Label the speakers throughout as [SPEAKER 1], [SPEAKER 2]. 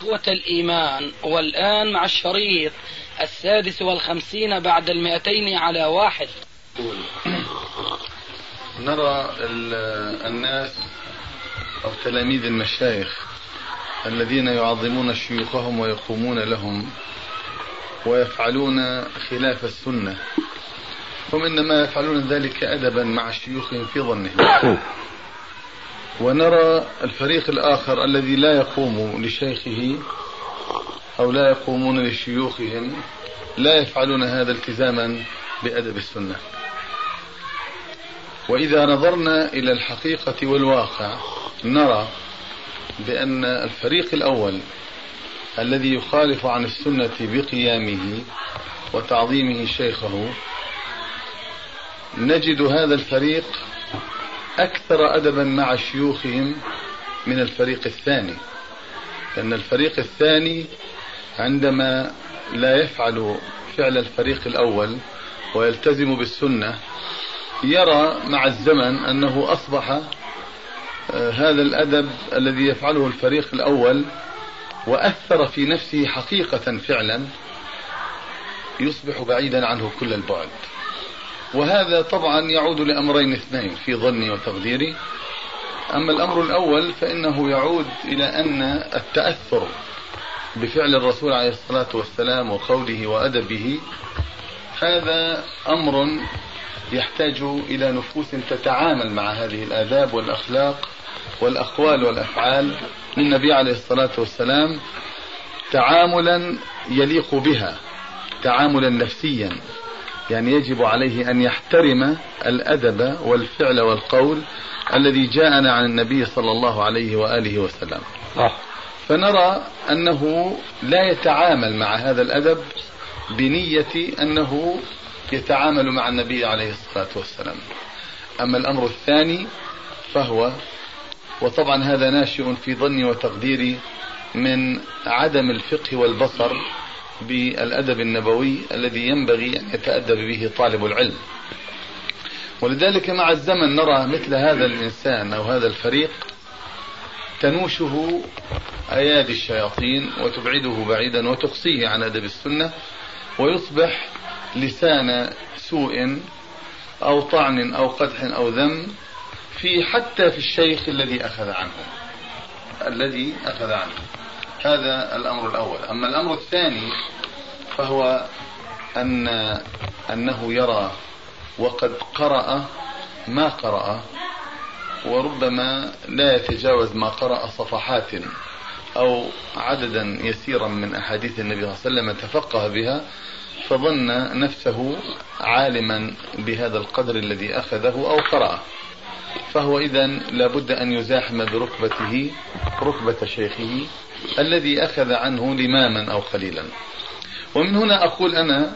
[SPEAKER 1] قوة الإيمان والآن مع الشريط السادس والخمسين بعد المئتين على واحد.
[SPEAKER 2] نرى الناس أو تلاميذ المشايخ الذين يعظمون شيوخهم ويقومون لهم ويفعلون خلاف السنة هم إنما يفعلون ذلك أدبا مع شيوخهم في ظنهم. ونرى الفريق الآخر الذي لا يقوم لشيخه أو لا يقومون لشيوخهم لا يفعلون هذا التزاما بأدب السنة. وإذا نظرنا إلى الحقيقة والواقع نرى بأن الفريق الأول الذي يخالف عن السنة بقيامه وتعظيمه شيخه نجد هذا الفريق أكثر أدبا مع شيوخهم من الفريق الثاني لأن الفريق الثاني عندما لا يفعل فعل الفريق الأول ويلتزم بالسنة يرى مع الزمن أنه أصبح آه، هذا الأدب الذي يفعله الفريق الأول وأثر في نفسه حقيقة فعلا يصبح بعيدا عنه كل البعد. وهذا طبعا يعود لأمرين اثنين في ظني وتقديري. أما الأمر الأول فإنه يعود إلى أن التأثر بفعل الرسول عليه الصلاة والسلام وقوله وأدبه هذا أمر يحتاج إلى نفوس تتعامل مع هذه الآداب والأخلاق والأقوال والأفعال. للنبي عليه الصلاة والسلام تعاملا يليق بها تعاملا نفسيا. يعني يجب عليه أن يحترم الأدب والفعل والقول الذي جاءنا عن النبي صلى الله عليه وآله وسلم آه. فنرى أنه لا يتعامل مع هذا الأدب بنية أنه يتعامل مع النبي عليه الصلاة والسلام أما الأمر الثاني فهو وطبعا هذا ناشئ في ظني وتقديري من عدم الفقه والبصر بالأدب النبوي الذي ينبغي أن يتأدب به طالب العلم. ولذلك مع الزمن نرى مثل هذا الإنسان أو هذا الفريق تنوشه أيادي الشياطين وتبعده بعيدا وتقصيه عن أدب السنة ويصبح لسان سوء أو طعن أو قدح أو ذم في حتى في الشيخ الذي أخذ عنه. الذي أخذ عنه. هذا الأمر الأول. أما الأمر الثاني فهو أن أنه يرى وقد قرأ ما قرأ وربما لا يتجاوز ما قرأ صفحات أو عددا يسيرا من أحاديث النبي صلى الله عليه وسلم تفقه بها فظن نفسه عالما بهذا القدر الذي أخذه أو قرأه فهو إذا لابد أن يزاحم بركبته ركبة شيخه الذي أخذ عنه لماما أو قليلا ومن هنا أقول أنا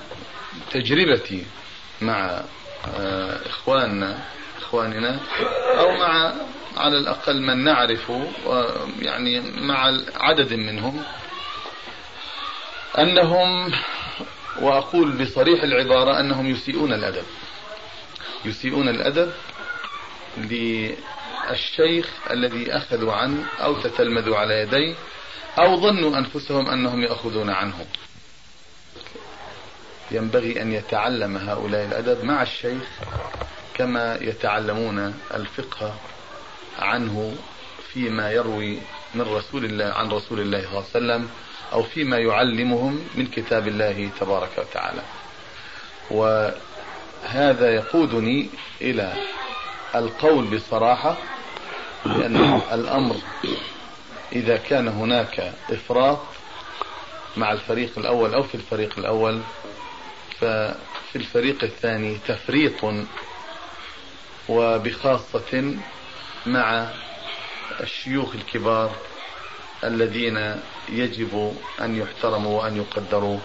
[SPEAKER 2] تجربتي مع آه، إخواننا إخواننا أو مع على الأقل من نعرف يعني مع عدد منهم أنهم وأقول بصريح العبارة أنهم يسيئون الأدب. يسيئون الأدب للشيخ الذي أخذوا عنه أو تتلمذوا على يديه أو ظنوا أنفسهم أنهم يأخذون عنه ينبغي أن يتعلم هؤلاء الأدب مع الشيخ كما يتعلمون الفقه عنه فيما يروي من رسول الله عن رسول الله صلى الله عليه وسلم أو فيما يعلمهم من كتاب الله تبارك وتعالى. وهذا يقودني إلى القول بصراحة بأن الأمر إذا كان هناك إفراط مع الفريق الأول أو في الفريق الأول ففي الفريق الثاني تفريط وبخاصة مع الشيوخ الكبار الذين يجب أن يحترموا وأن يقدروا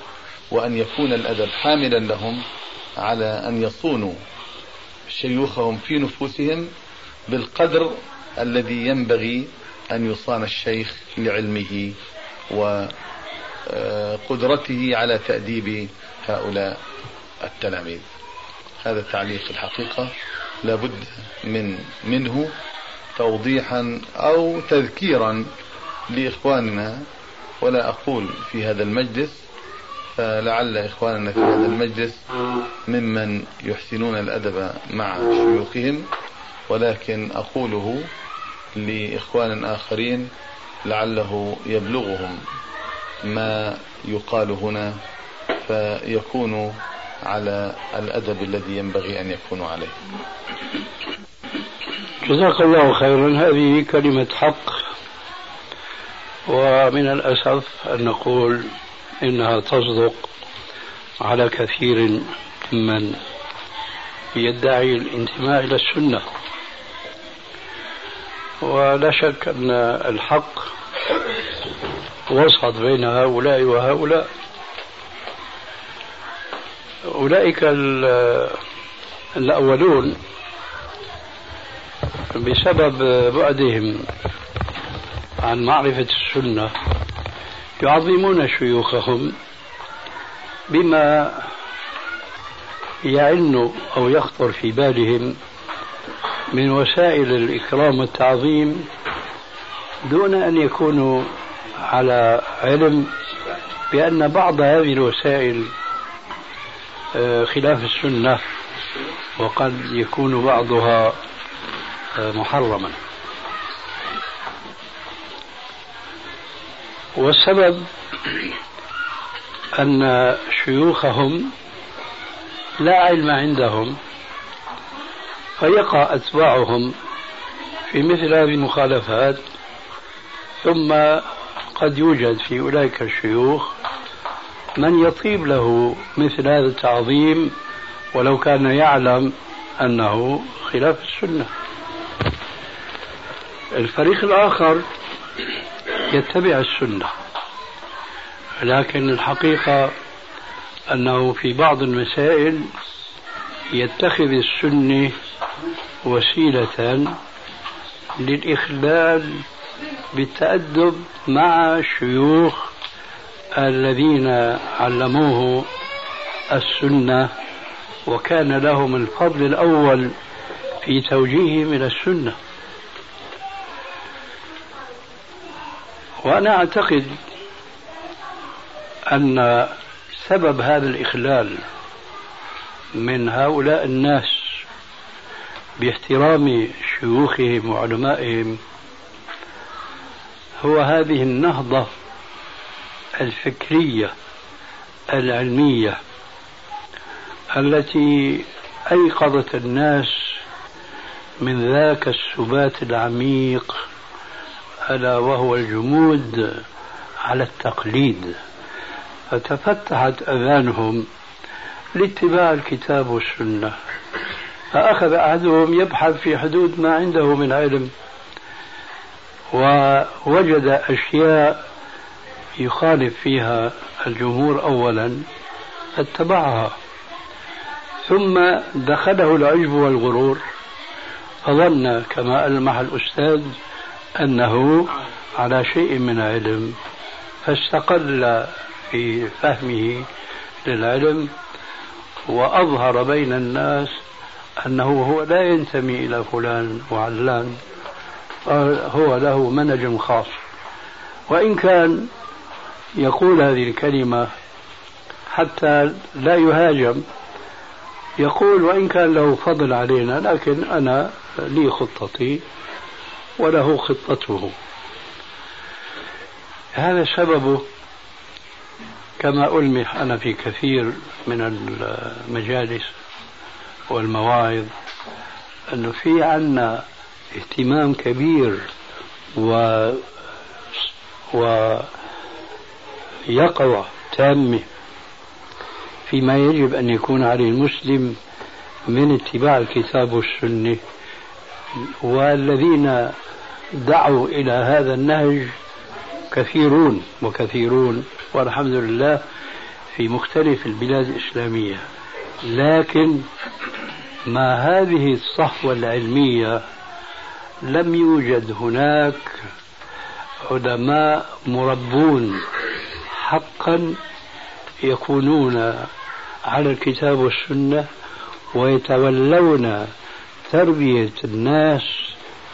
[SPEAKER 2] وأن يكون الأدب حاملا لهم على أن يصونوا شيوخهم في نفوسهم بالقدر الذي ينبغي أن يصان الشيخ لعلمه وقدرته على تأديب هؤلاء التلاميذ. هذا تعليق الحقيقة. لابد من منه توضيحا أو تذكيرا لإخواننا. ولا أقول في هذا المجلس فلعل إخواننا في هذا المجلس ممن يحسنون الأدب مع شيوخهم. ولكن أقوله لإخوان آخرين لعله يبلغهم ما يقال هنا فيكونوا على الأدب الذي ينبغي أن يكونوا عليه.
[SPEAKER 3] جزاك الله خيرا. هذه كلمة حق ومن الأسف أن نقول إنها تصدق على كثير من يدعي الانتماء إلى السنة. ولا شك أن الحق وسط بين هؤلاء وهؤلاء. أولئك الأولون بسبب بعدهم عن معرفة السنة يعظمون شيوخهم بما يعن أو يخطر في بالهم من وسائل الإكرام والتعظيم دون أن يكونوا على علم بأن بعض هذه الوسائل آه، خلاف السنة وقد يكون بعضها آه، محرما. والسبب أن شيوخهم لا علم عندهم فيقع أتباعهم في مثل هذه المخالفات ثم قد يوجد في أولئك الشيوخ من يطيب له مثل هذا التعظيم ولو كان يعلم أنه خلاف السنة. الفريق الآخر يتبع السنة لكن الحقيقة أنه في بعض المسائل يتخذ السنة وسيلة للإخلال بالتأدب مع الشيوخ الذين علموه السنة وكان لهم الفضل الأول في توجيههم إلى السنة. وأنا أعتقد أن سبب هذا الإخلال من هؤلاء الناس باحترام شيوخهم وعلمائهم. هو هذه النهضة الفكرية العلمية التي أيقظت الناس من ذاك السبات العميق ألا وهو الجمود على التقليد. فتفتحت أذانهم لاتباع الكتاب والسنة. فأخذ أحدهم يبحث في حدود ما عنده من علم ووجد أشياء يخالف فيها الجمهور أولا فاتبعها ثم دخله العجب والغرور فظن كما ألمح الأستاذ أنه على شيء من علم فاستقل في فهمه للعلم وأظهر بين الناس أنه هو لا ينتمي إلى فلان وعلان هو له منهج خاص. وإن كان يقول هذه الكلمة حتى لا يهاجم يقول وإن كان له فضل علينا لكن أنا لي خطتي وله خطته. هذا سببه كما ألمح أنا في كثير من المجالس. والمواعظ أنه في عنا اهتمام كبير و ويقظة تامة فيما يجب أن يكون عليه المسلم من اتباع الكتاب والسنة. والذين دعوا إلى هذا النهج كثيرون وكثيرون والحمد لله في مختلف البلاد الإسلامية. لكن مع هذه الصحوة العلمية لم يوجد هناك علماء مربون حقا يكونون على الكتاب والسنة ويتولون تربية الناس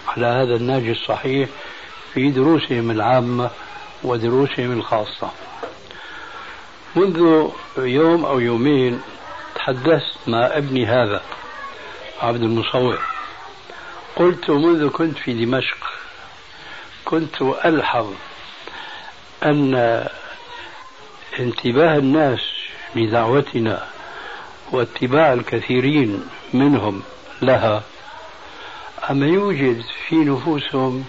[SPEAKER 3] على هذا النهج الصحيح في دروسهم العامة ودروسهم الخاصة. منذ يوم أو يومين تحدثت مع ابني هذا عبد المصور. قلت منذ كنت في دمشق كنت ألحظ أن انتباه الناس لدعوتنا واتباع الكثيرين منهم لها. أما يوجد في نفوسهم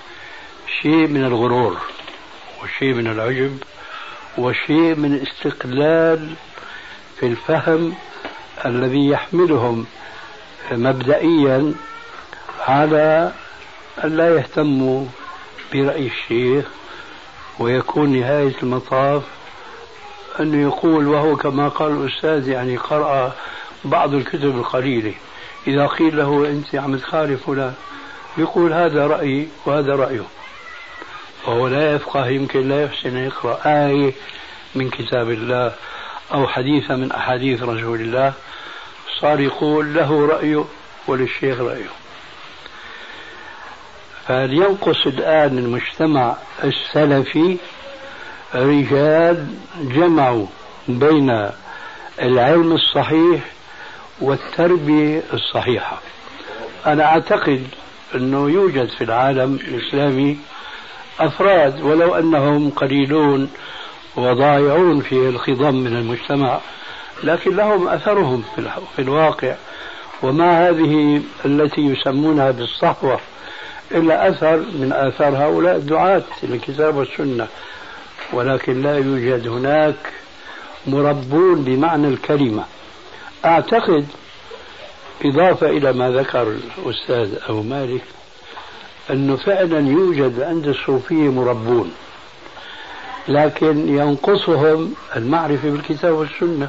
[SPEAKER 3] شيء من الغرور وشيء من العجب وشيء من استقلال في الفهم الذي يحملهم مبدئيا على أن لا يهتموا برأي الشيخ ويكون نهاية المطاف أنه يقول وهو كما قال الأستاذ يعني قرأ بعض الكتب القليلة إذا قيل له أنت عم تخالف فلان يقول هذا رأيي وهذا رأيه. وهو لا يفقه يمكن لا يحسن يقرأ آية من كتاب الله. أو حديثا من أحاديث رسول الله صار يقول له رأيه وللشيخ رأيه. فلينقص الآن المجتمع السلفي رجال جمعوا بين العلم الصحيح والتربية الصحيحة. أنا أعتقد أنه يوجد في العالم الإسلامي أفراد ولو أنهم قليلون وضائعون في الخضم من المجتمع لكن لهم أثرهم في الواقع. وما هذه التي يسمونها بالصحوة إلا أثر من آثار هؤلاء الدعاة للكتاب والسنة. ولكن لا يوجد هناك مربون بمعنى الكلمة. أعتقد إضافة إلى ما ذكر الأستاذ أبو مالك أنه فعلا يوجد عند الصوفية مربون. لكن ينقصهم المعرفة بالكتاب والسنة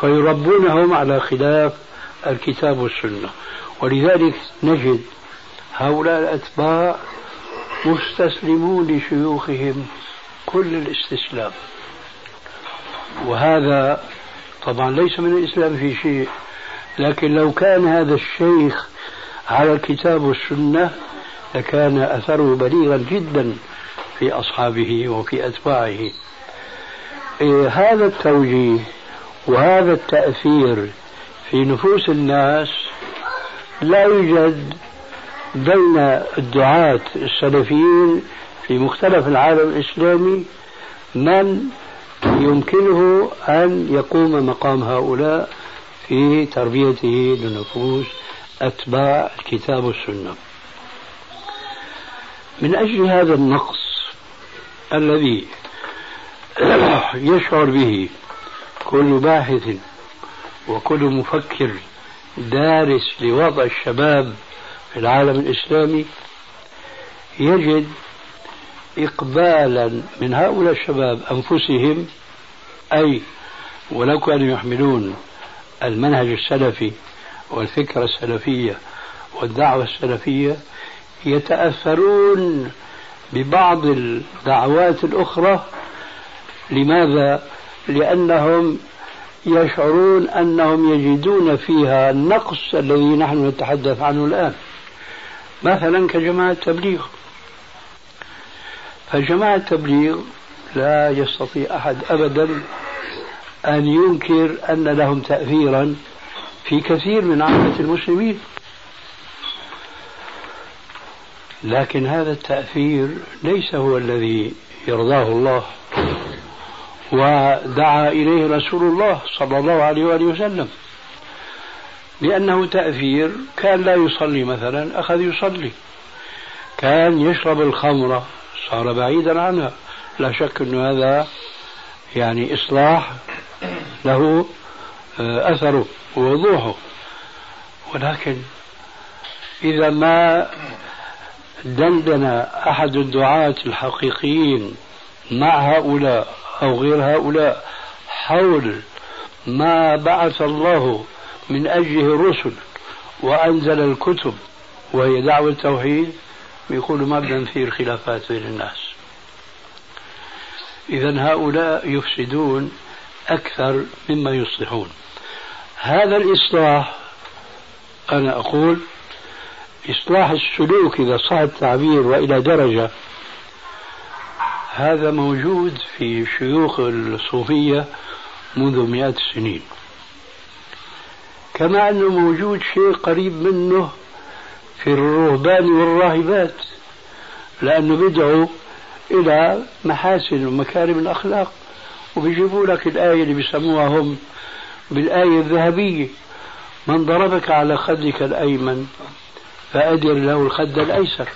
[SPEAKER 3] فيربونهم على خلاف الكتاب والسنة. ولذلك نجد هؤلاء الأتباع مستسلمون لشيوخهم كل الاستسلام. وهذا طبعا ليس من الإسلام في شيء لكن لو كان هذا الشيخ على الكتاب والسنة لكان أثره بليغا جدا. في أصحابه وفي أتباعه. إيه هذا التوجيه وهذا التأثير في نفوس الناس لا يوجد بين الدعاة السلفيين في مختلف العالم الإسلامي من يمكنه أن يقوم مقام هؤلاء في تربيته لنفوس أتباع الكتاب والسنة. من أجل هذا النقص الذي يشعر به كل باحث وكل مفكر دارس لوضع الشباب في العالم الإسلامي يجد إقبالا من هؤلاء الشباب أنفسهم أي ولو كانوا يحملون المنهج السلفي والفكرة السلفية والدعوة السلفية يتأثرون ببعض الدعوات الأخرى. لماذا؟ لأنهم يشعرون أنهم يجدون فيها النقص الذي نحن نتحدث عنه الآن. مثلا كجماعة التبليغ. فجماعة التبليغ لا يستطيع أحد أبدا أن ينكر أن لهم تأثيرا في كثير من عامة المسلمين. لكن هذا التأثير ليس هو الذي يرضاه الله ودعا إليه رسول الله صلى الله عليه وآله وسلم لأنه تأثير كان لا يصلي مثلا أخذ يصلي كان يشرب الخمر صار بعيدا عنها لا شك أن هذا يعني إصلاح له آه، أثره ووضوحه ولكن إذا ما دندن أحد الدعاة الحقيقيين مع هؤلاء أو غير هؤلاء حول ما بعث الله من أجله الرسل وأنزل الكتب وهي دعوة التوحيد بيقولوا ما بدنا نثير خلافات بين الناس. إذا هؤلاء يفسدون أكثر مما يصلحون. هذا الإصلاح أنا أقول إصلاح السلوك إذا صح التعبير وإلى درجة هذا موجود في شيوخ الصوفية منذ مئات السنين. كما أنه موجود شيء قريب منه في الرهبان والراهبات لأنه بدعوا إلى محاسن ومكارم الأخلاق وبيجيبوا لك الآية اللي بيسموها هم بالآية الذهبية من ضربك على خدك الأيمن فأدر له الخد الأيسر.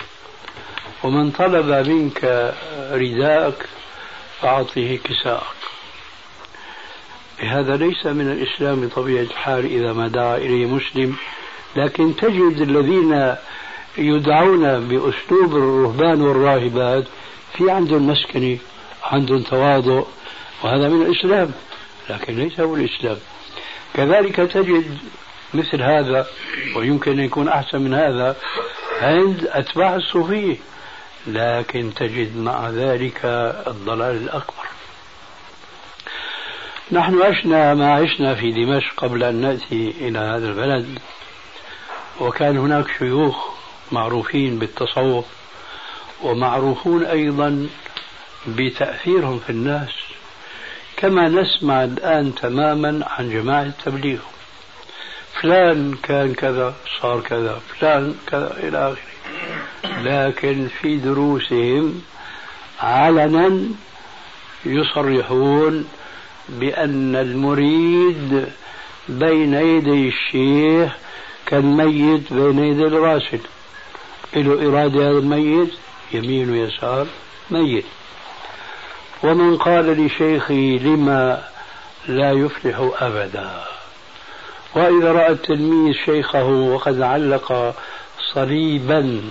[SPEAKER 3] ومن طلب منك رداءك فأعطه كساءك. هذا ليس من الإسلام بطبيعة الحال إذا ما دعا إليه مسلم لكن تجد الذين يدعون بأسلوب الرهبان والراهبات في عندهم مسكنة عندهم تواضع وهذا من الإسلام لكن ليس هو الإسلام. كذلك تجد مثل هذا ويمكن أن يكون أحسن من هذا. عند أتباع الصوفية؟ لكن تجد مع ذلك الضلال الأكبر. نحن عشنا ما عشنا في دمشق قبل أن نأتي إلى هذا البلد. وكان هناك شيوخ معروفين بالتصوف ومعروفون أيضا بتأثيرهم في الناس. كما نسمع الآن تماما عن جماعة التبليغ. فلان كان كذا صار كذا فلان كذا إلى آخره. لكن في دروسهم علنا يصرحون بأن المريد بين يدي الشيخ كالميت بين يدي الراشد. له إرادة هذا الميت؟ يمين ويسار ميت. ومن قال لشيخه لما لا يفلح أبدا؟ وإذا رأى التلميذ شيخه وقد علق صليبا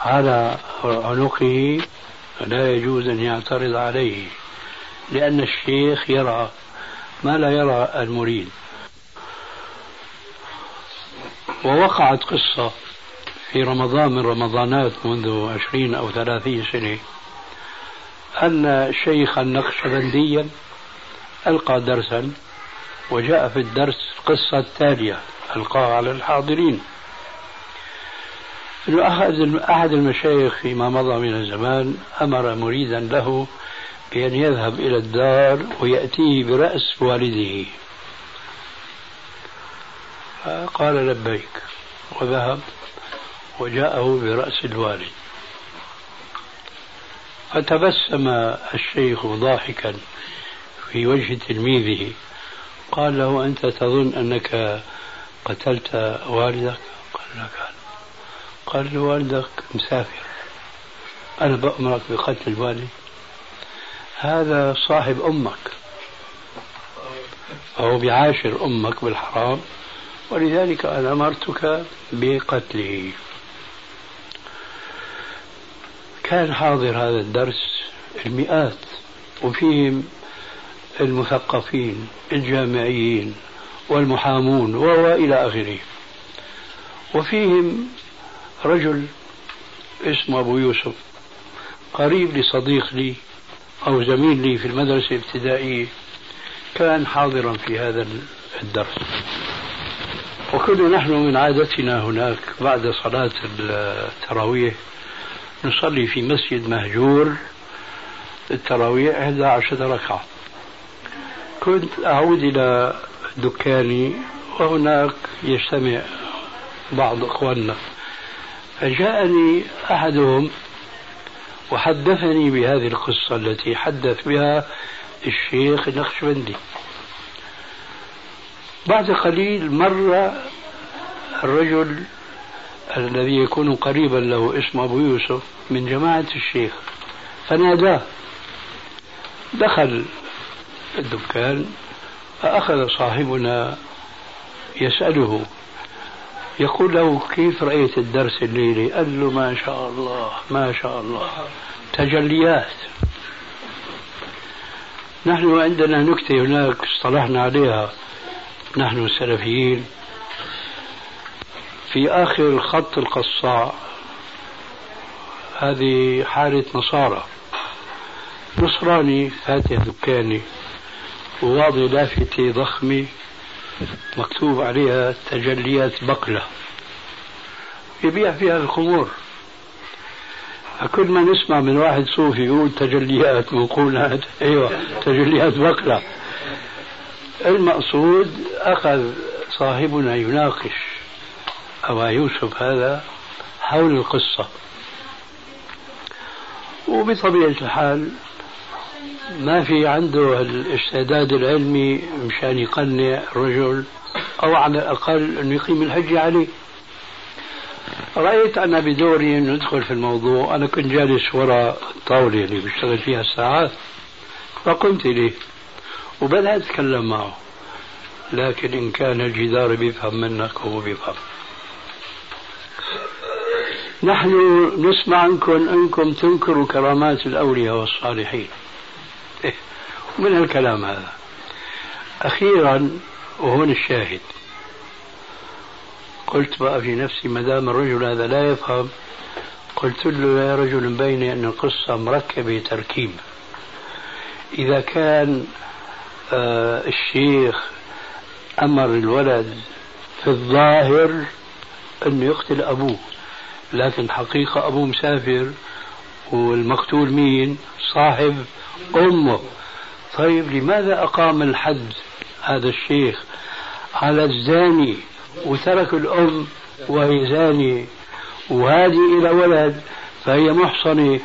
[SPEAKER 3] على عنقه لا يجوز أن يعترض عليه لأن الشيخ يرى ما لا يرى المريد. ووقعت قصة في رمضان من رمضانات منذ عشرين أو ثلاثين سنة أن شيخا نقشبنديا ألقى درسا وجاء في الدرس القصة التالية ألقاها على الحاضرين. أنه أحد المشايخ فيما مضى من الزمان أمر مريدا له بأن يذهب إلى الدار ويأتيه برأس والده. قال لبيك وذهب وجاءه برأس الوالد. فتبسم الشيخ ضاحكا في وجه تلميذه. قال له أنت تظن أنك قتلت والدك؟ قال لا كان قال له والدك مسافر. أنا بأمرك بقتل الوالد. هذا صاحب أمك. فهو بيعاشر أمك بالحرام. ولذلك أنا أمرتك بقتله. كان حاضر هذا الدرس المئات وفيهم المثقفين الجامعيين والمحامون وإلى آخره. وفيهم رجل اسمه أبو يوسف قريب لصديق لي أو زميل لي في المدرسة الابتدائية كان حاضرا في هذا الدرس. وكنا نحن من عادتنا هناك بعد صلاة التراويح نصلي في مسجد مهجور التراويح 11 ركعة. كنت أعود إلى دكاني وهناك يجتمع بعض إخواننا. فجاءني أحدهم وحدثني بهذه القصة التي حدث بها الشيخ النقشبندي بعد قليل مر الرجل الذي يكون قريبا له اسمه أبو يوسف من جماعة الشيخ. فناداه. دخل الدكان فأخذ صاحبنا يسأله يقول له كيف رأيت الدرس الليلي؟ قال له ما شاء الله ما شاء الله تجليات. نحن عندنا نكتة هناك اصطلحنا عليها نحن السلفيين. في آخر خط القصاع هذه حالة نصارى. نصراني فاتح دكاني. وواضع لافتة ضخمة مكتوب عليها تجليات بقلة. يبيع فيها الخمور. كل ما نسمع من واحد صوفي يقول تجليات منقولات أيوه تجليات بقلة. المقصود أخذ صاحبنا يناقش أبا يوسف هذا حول القصة. وبطبيعة الحال ما في عنده الاستعداد العلمي مشان يقنع رجل أو على الأقل انه يقيم الحجه عليه. رأيت أنا بدوري أن أدخل في الموضوع. أنا كنت جالس وراء الطاولة اللي بشتغل فيها الساعات فقمت إليه وبدأت أتكلم معه. لكن إن كان الجدار بيفهم منك هو بيفهم. نحن نسمع عنكم أنكم تنكروا كرامات الأولياء والصالحين. من الكلام هذا. أخيرا وهون الشاهد. قلت بقى في نفسي ما دام الرجل هذا لا يفهم قلت له يا رجل بيني أن القصة مركبة تركيب. إذا كان آه الشيخ أمر الولد في الظاهر أنه يقتل أبوه لكن حقيقة أبوه مسافر والمقتول مين؟ صاحب أمه طيب لماذا أقام الحد هذا الشيخ على الزاني وترك الأم وهي زانية وهذه إلى ولد فهي محصنة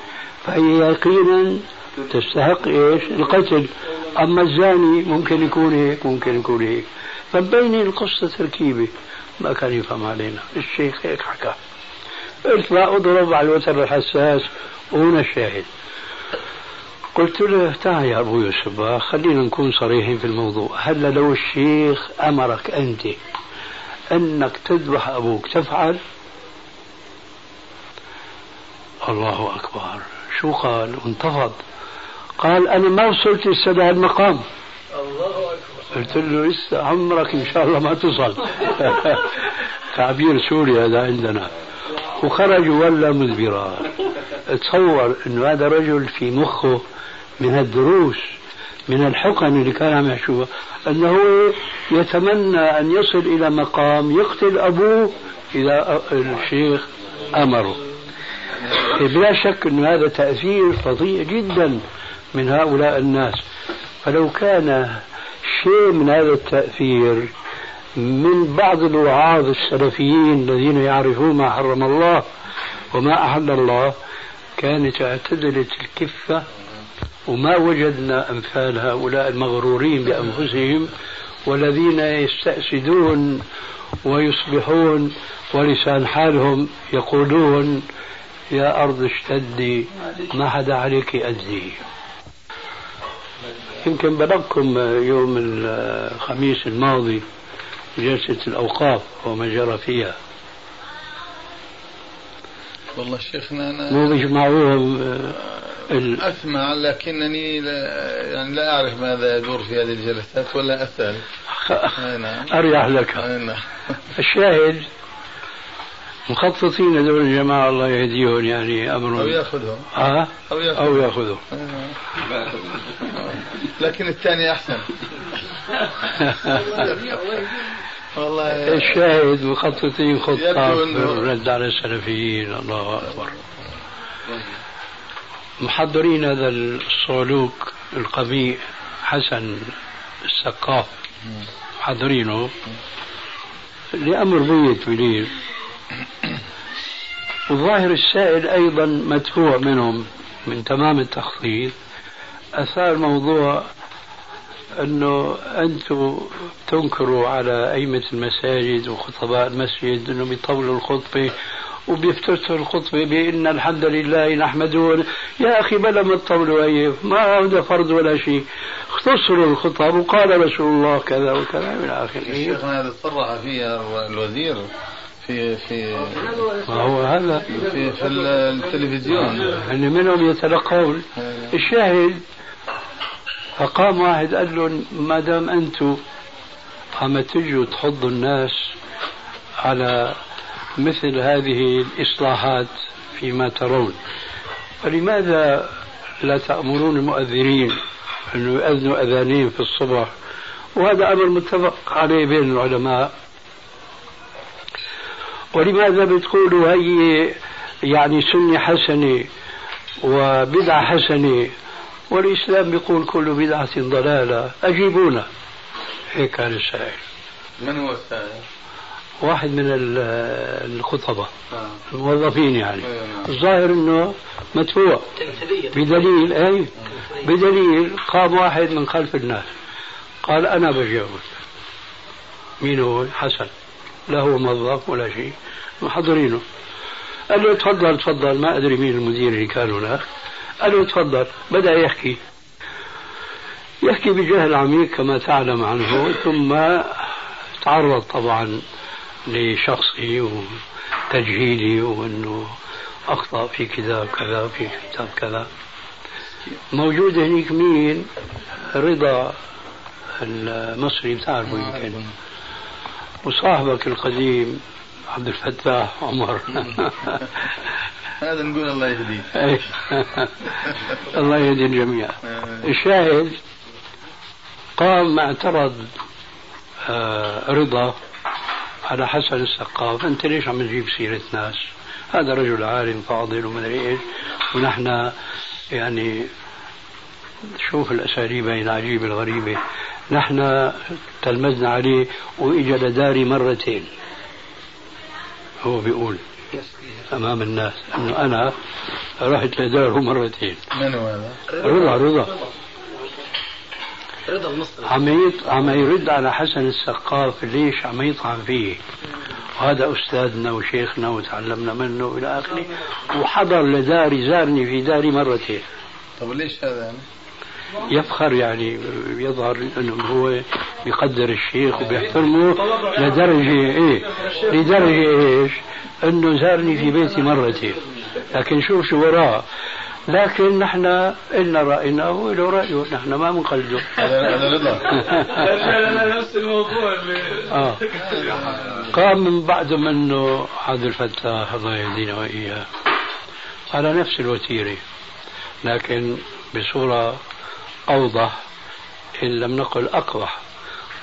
[SPEAKER 3] فهي يقينا تستحق إيش؟ القتل. أما الزاني ممكن يكون هيك ممكن يكون هيك. فبين القصة تركيبه ما كان يفهم علينا. الشيخ هيك حكى. قلت لا اضرب على الوتر الحساس وهنا الشاهد قلت له تعال يا أبو يوسف خلينا نكون صريحين في الموضوع. هلا لو الشيخ أمرك أنت أنك تذبح أبوك تفعل؟ الله أكبر. شو قال؟ وانتفض قال أنا ما وصلت لسه المقام. الله أكبر. قلت له لسه عمرك إن شاء الله ما تصل تعبير سوري هذا عندنا. وخرج ولا مدبرا تصور إنه هذا رجل في مخه من الدروس من الحقن اللي كان عم يحشوها أنه يتمنى أن يصل إلى مقام يقتل ابوه اذا الشيخ أمره. بلا شك أن هذا تأثير فظيع جدا من هؤلاء الناس. فلو كان شيء من هذا التأثير من بعض الوعاظ السلفيين الذين يعرفون ما حرم الله وما أحل الله كانت اعتدلت الكفة وما وجدنا أمثال هؤلاء المغرورين بأنفسهم والذين يستأسدون ويصبحون ولسان حالهم يقولون يا أرض اشتدي ما حدا عليك أذي يمكن بلغكم يوم الخميس الماضي جلسة الأوقاف وما جرى فيها.
[SPEAKER 2] والله شيخنا أنا
[SPEAKER 3] مو بيجمعوهم
[SPEAKER 2] ال... أسمع لكنني لا يعني لا أعرف ماذا يدور في هذه الجلسات ولا أسأل.
[SPEAKER 3] نعم. أريح لك. نعم. الشاهد مخططين هذول الجماعة الله يهديهم يعني أمر
[SPEAKER 2] أو يأخذهم.
[SPEAKER 3] آه؟ أو يأخذهم. أو يأخذهم.
[SPEAKER 2] لكن الثاني أحسن.
[SPEAKER 3] والله. الشاهد مخططين خطة الرد على السلفيين الله أكبر. محضرين هذا الصعلوك القبيح حسن السقاف. محضرينه لأمر بيت بليل والظاهر السائل أيضا مدفوع منهم من تمام التخطيط. أثار موضوع أنه أنتم تنكروا على أئمة المساجد وخطباء المسجد أنه بيطولوا الخطبة وبيفتتحوا الخطبة بأن الحمد لله نحمده. يا أخي بلا ما تطولوا أيه ما هذا فرض ولا شيء. اختصروا الخطب وقال رسول الله كذا وكذا إلى آخره.
[SPEAKER 2] الشيخ هذا صرح فيها الوزير في في
[SPEAKER 3] ما هو هذا؟
[SPEAKER 2] في في التلفزيون.
[SPEAKER 3] يعني منهم يتلقون. الشاهد فقام واحد قال له ما دام أنتم عم تجوا تحضوا الناس على مثل هذه الإصلاحات فيما ترون فلماذا لا تأمرون المؤذنين أن يؤذنوا أذانين في الصبح؟ وهذا أمر متفق عليه بين العلماء. ولماذا بتقولوا هي يعني سنة حسنة وبدعة حسنة؟ والإسلام بيقول كل بدعة ضلالة. أجيبونا. هيك كان السائل
[SPEAKER 2] من هو السائل؟
[SPEAKER 3] واحد من الخطبة. آه. الموظفين يعني. آه. الظاهر إنه مدفوع. بدليل اي بدليل قام واحد من خلف الناس. قال أنا بجاوب مين هو؟ حسن. لا هو موظف ولا شيء. محضرينه. قال له تفضل تفضل. ما أدري مين المدير اللي كان هناك. قال له تفضل بدأ يحكي. يحكي بجهل عميق كما تعلم عنه ثم تعرض طبعا لشخصي وتجهيلي وأنه أخطأ في كذا وكذا في كتاب كذا موجود هنيك مين؟ رضا المصري بتعرفه يمكن. وصاحبك القديم عبد الفتاح عمر.
[SPEAKER 2] هذا نقول الله يهديه.
[SPEAKER 3] الله يهدي الجميع. آه. الشاهد قام ما اعترض آه، رضا على حسن السقاف. أنت ليش عم تجيب سيرة ناس؟ هذا رجل عالم فاضل ومدري إيش. ونحن يعني شوف الأساليب العجيبه الغريبة. نحن تلمذنا عليه وإجا لداري مرتين. هو بيقول أمام الناس. انه أنا رحت لداره مرتين.
[SPEAKER 2] من هو هذا؟
[SPEAKER 3] رضا رضا. رضا المصري. عم عم يرد على حسن السقاف ليش عم يطعن فيه. وهذا أستاذنا وشيخنا وتعلمنا منه إلى آخره. وحضر لداري زارني في داري مرتين.
[SPEAKER 2] طب ليش هذا يعني؟
[SPEAKER 3] يفخر يعني يظهر إنه هو بيقدر الشيخ وبيحترمه لدرجة إيه؟ لدرجة إيش؟ إنه زارني في بيتي مرتين. لكن شوف شو وراه لكن نحن إلنا رأينا وله رأيه. نحن ما بنقلده
[SPEAKER 2] هذا رضا
[SPEAKER 3] نفس الموضوع آه. قام من بعد منه عبد الفتاح الله يهدينا وإياه. على نفس الوتيرة. لكن بصورة أوضح إن لم نقل أقبح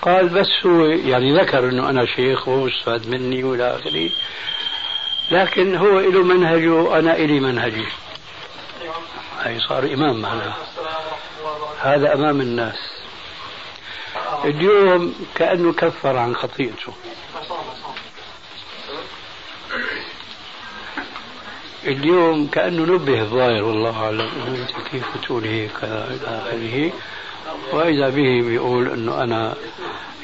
[SPEAKER 3] قال بس هو يعني ذكر إنه أنا شيخ واستفاد مني وإلى آخره. لكن هو له منهجه أنا إلي منهجي. أي صار إمام معنا هذا أمام الناس. اليوم كأنه كفر عن خطيئته. اليوم كأنه نبه الظاهر والله أعلم أنت كيف تقول هيك إلى آخره وإذا به بيقول أنه أنا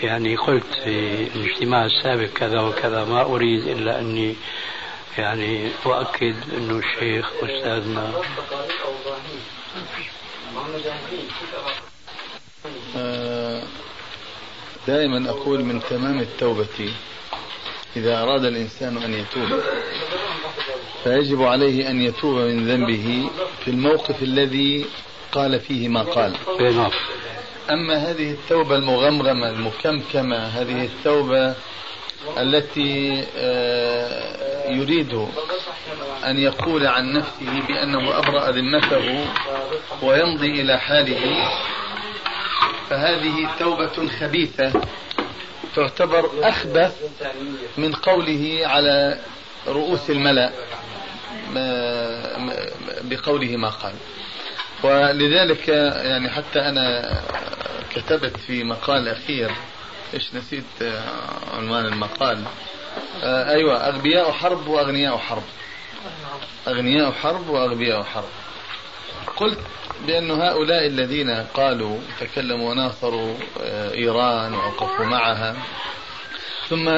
[SPEAKER 3] يعني قلت في الاجتماع السابق كذا وكذا ما أريد إلا أني يعني أؤكد أنه الشيخ أستاذنا.
[SPEAKER 2] آه، دائما أقول من تمام التوبة إذا أراد الإنسان أن يتوب. فيجب عليه أن يتوب من ذنبه في الموقف الذي قال فيه ما قال
[SPEAKER 3] نعم.
[SPEAKER 2] أما هذه التوبة المغمغمة المكمكمة هذه التوبة التي آه، يريد أن يقول عن نفسه بأنه أبرأ ذمته ويمضي إلى حاله فهذه توبة خبيثة تعتبر أخبث من قوله على رؤوس الملأ بقوله ما قال. ولذلك يعني حتى أنا كتبت في مقال أخير إيش نسيت عنوان المقال. أيوة أغبياء حرب وأغنياء حرب. أغنياء حرب وأغبياء حرب. قلت بأن هؤلاء الذين قالوا تكلموا وناصروا آه، إيران ووقفوا معها ثم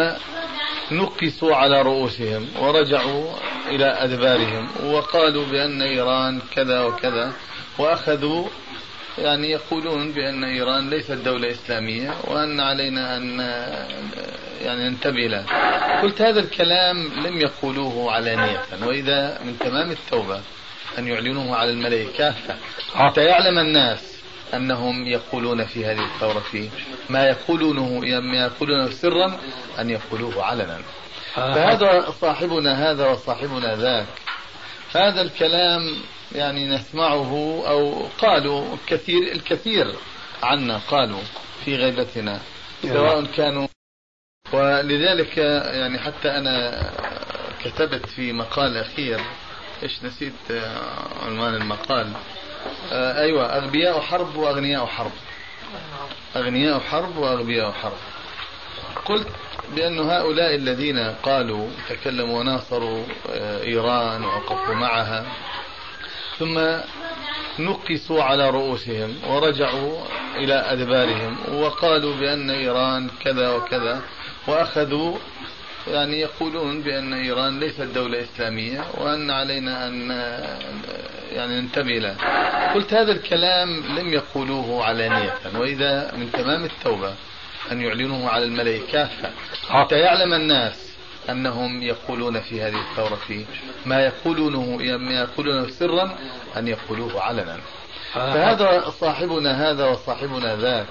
[SPEAKER 2] نكسوا على رؤوسهم ورجعوا إلى أدبارهم وقالوا بأن إيران كذا وكذا وأخذوا يعني يقولون بأن إيران ليست دولة إسلامية وأن علينا أن يعني ننتبه له قلت هذا الكلام لم يقولوه علانية وإذا من تمام التوبة أن يعلنوه على الملأ كافة حتى يعلم الناس أنهم يقولون في هذه الثورة ما يقولونه ما يقولونه سرا أن يقولوه علنا. فهذا صاحبنا هذا وصاحبنا ذاك. هذا الكلام يعني نسمعه أو قالوا كثير الكثير عنا قالوا في غيبتنا سواء كانوا ولذلك يعني حتى أنا كتبت في مقال أخير إيش نسيت؟ عنوان المقال. آه أيوة أغبياء حرب وأغنياء حرب. أغنياء حرب وأغبياء حرب. قلت بأن هؤلاء الذين قالوا تكلموا وناصروا آه، إيران ووقفوا معها ثم نقصوا على رؤوسهم ورجعوا إلى أدبارهم وقالوا بأن إيران كذا وكذا وأخذوا يعني يقولون بأن إيران ليست دولة إسلامية وأن علينا أن يعني ننتبه له قلت هذا الكلام لم يقولوه علانية وإذا من تمام التوبة أن يعلنوه على الملأ كافة. حتى يعلم الناس أنهم يقولون في هذه الثورة في ما يقولونه ما يقولونه سرا أن يقولوه علنا. فهذا صاحبنا هذا وصاحبنا ذاك.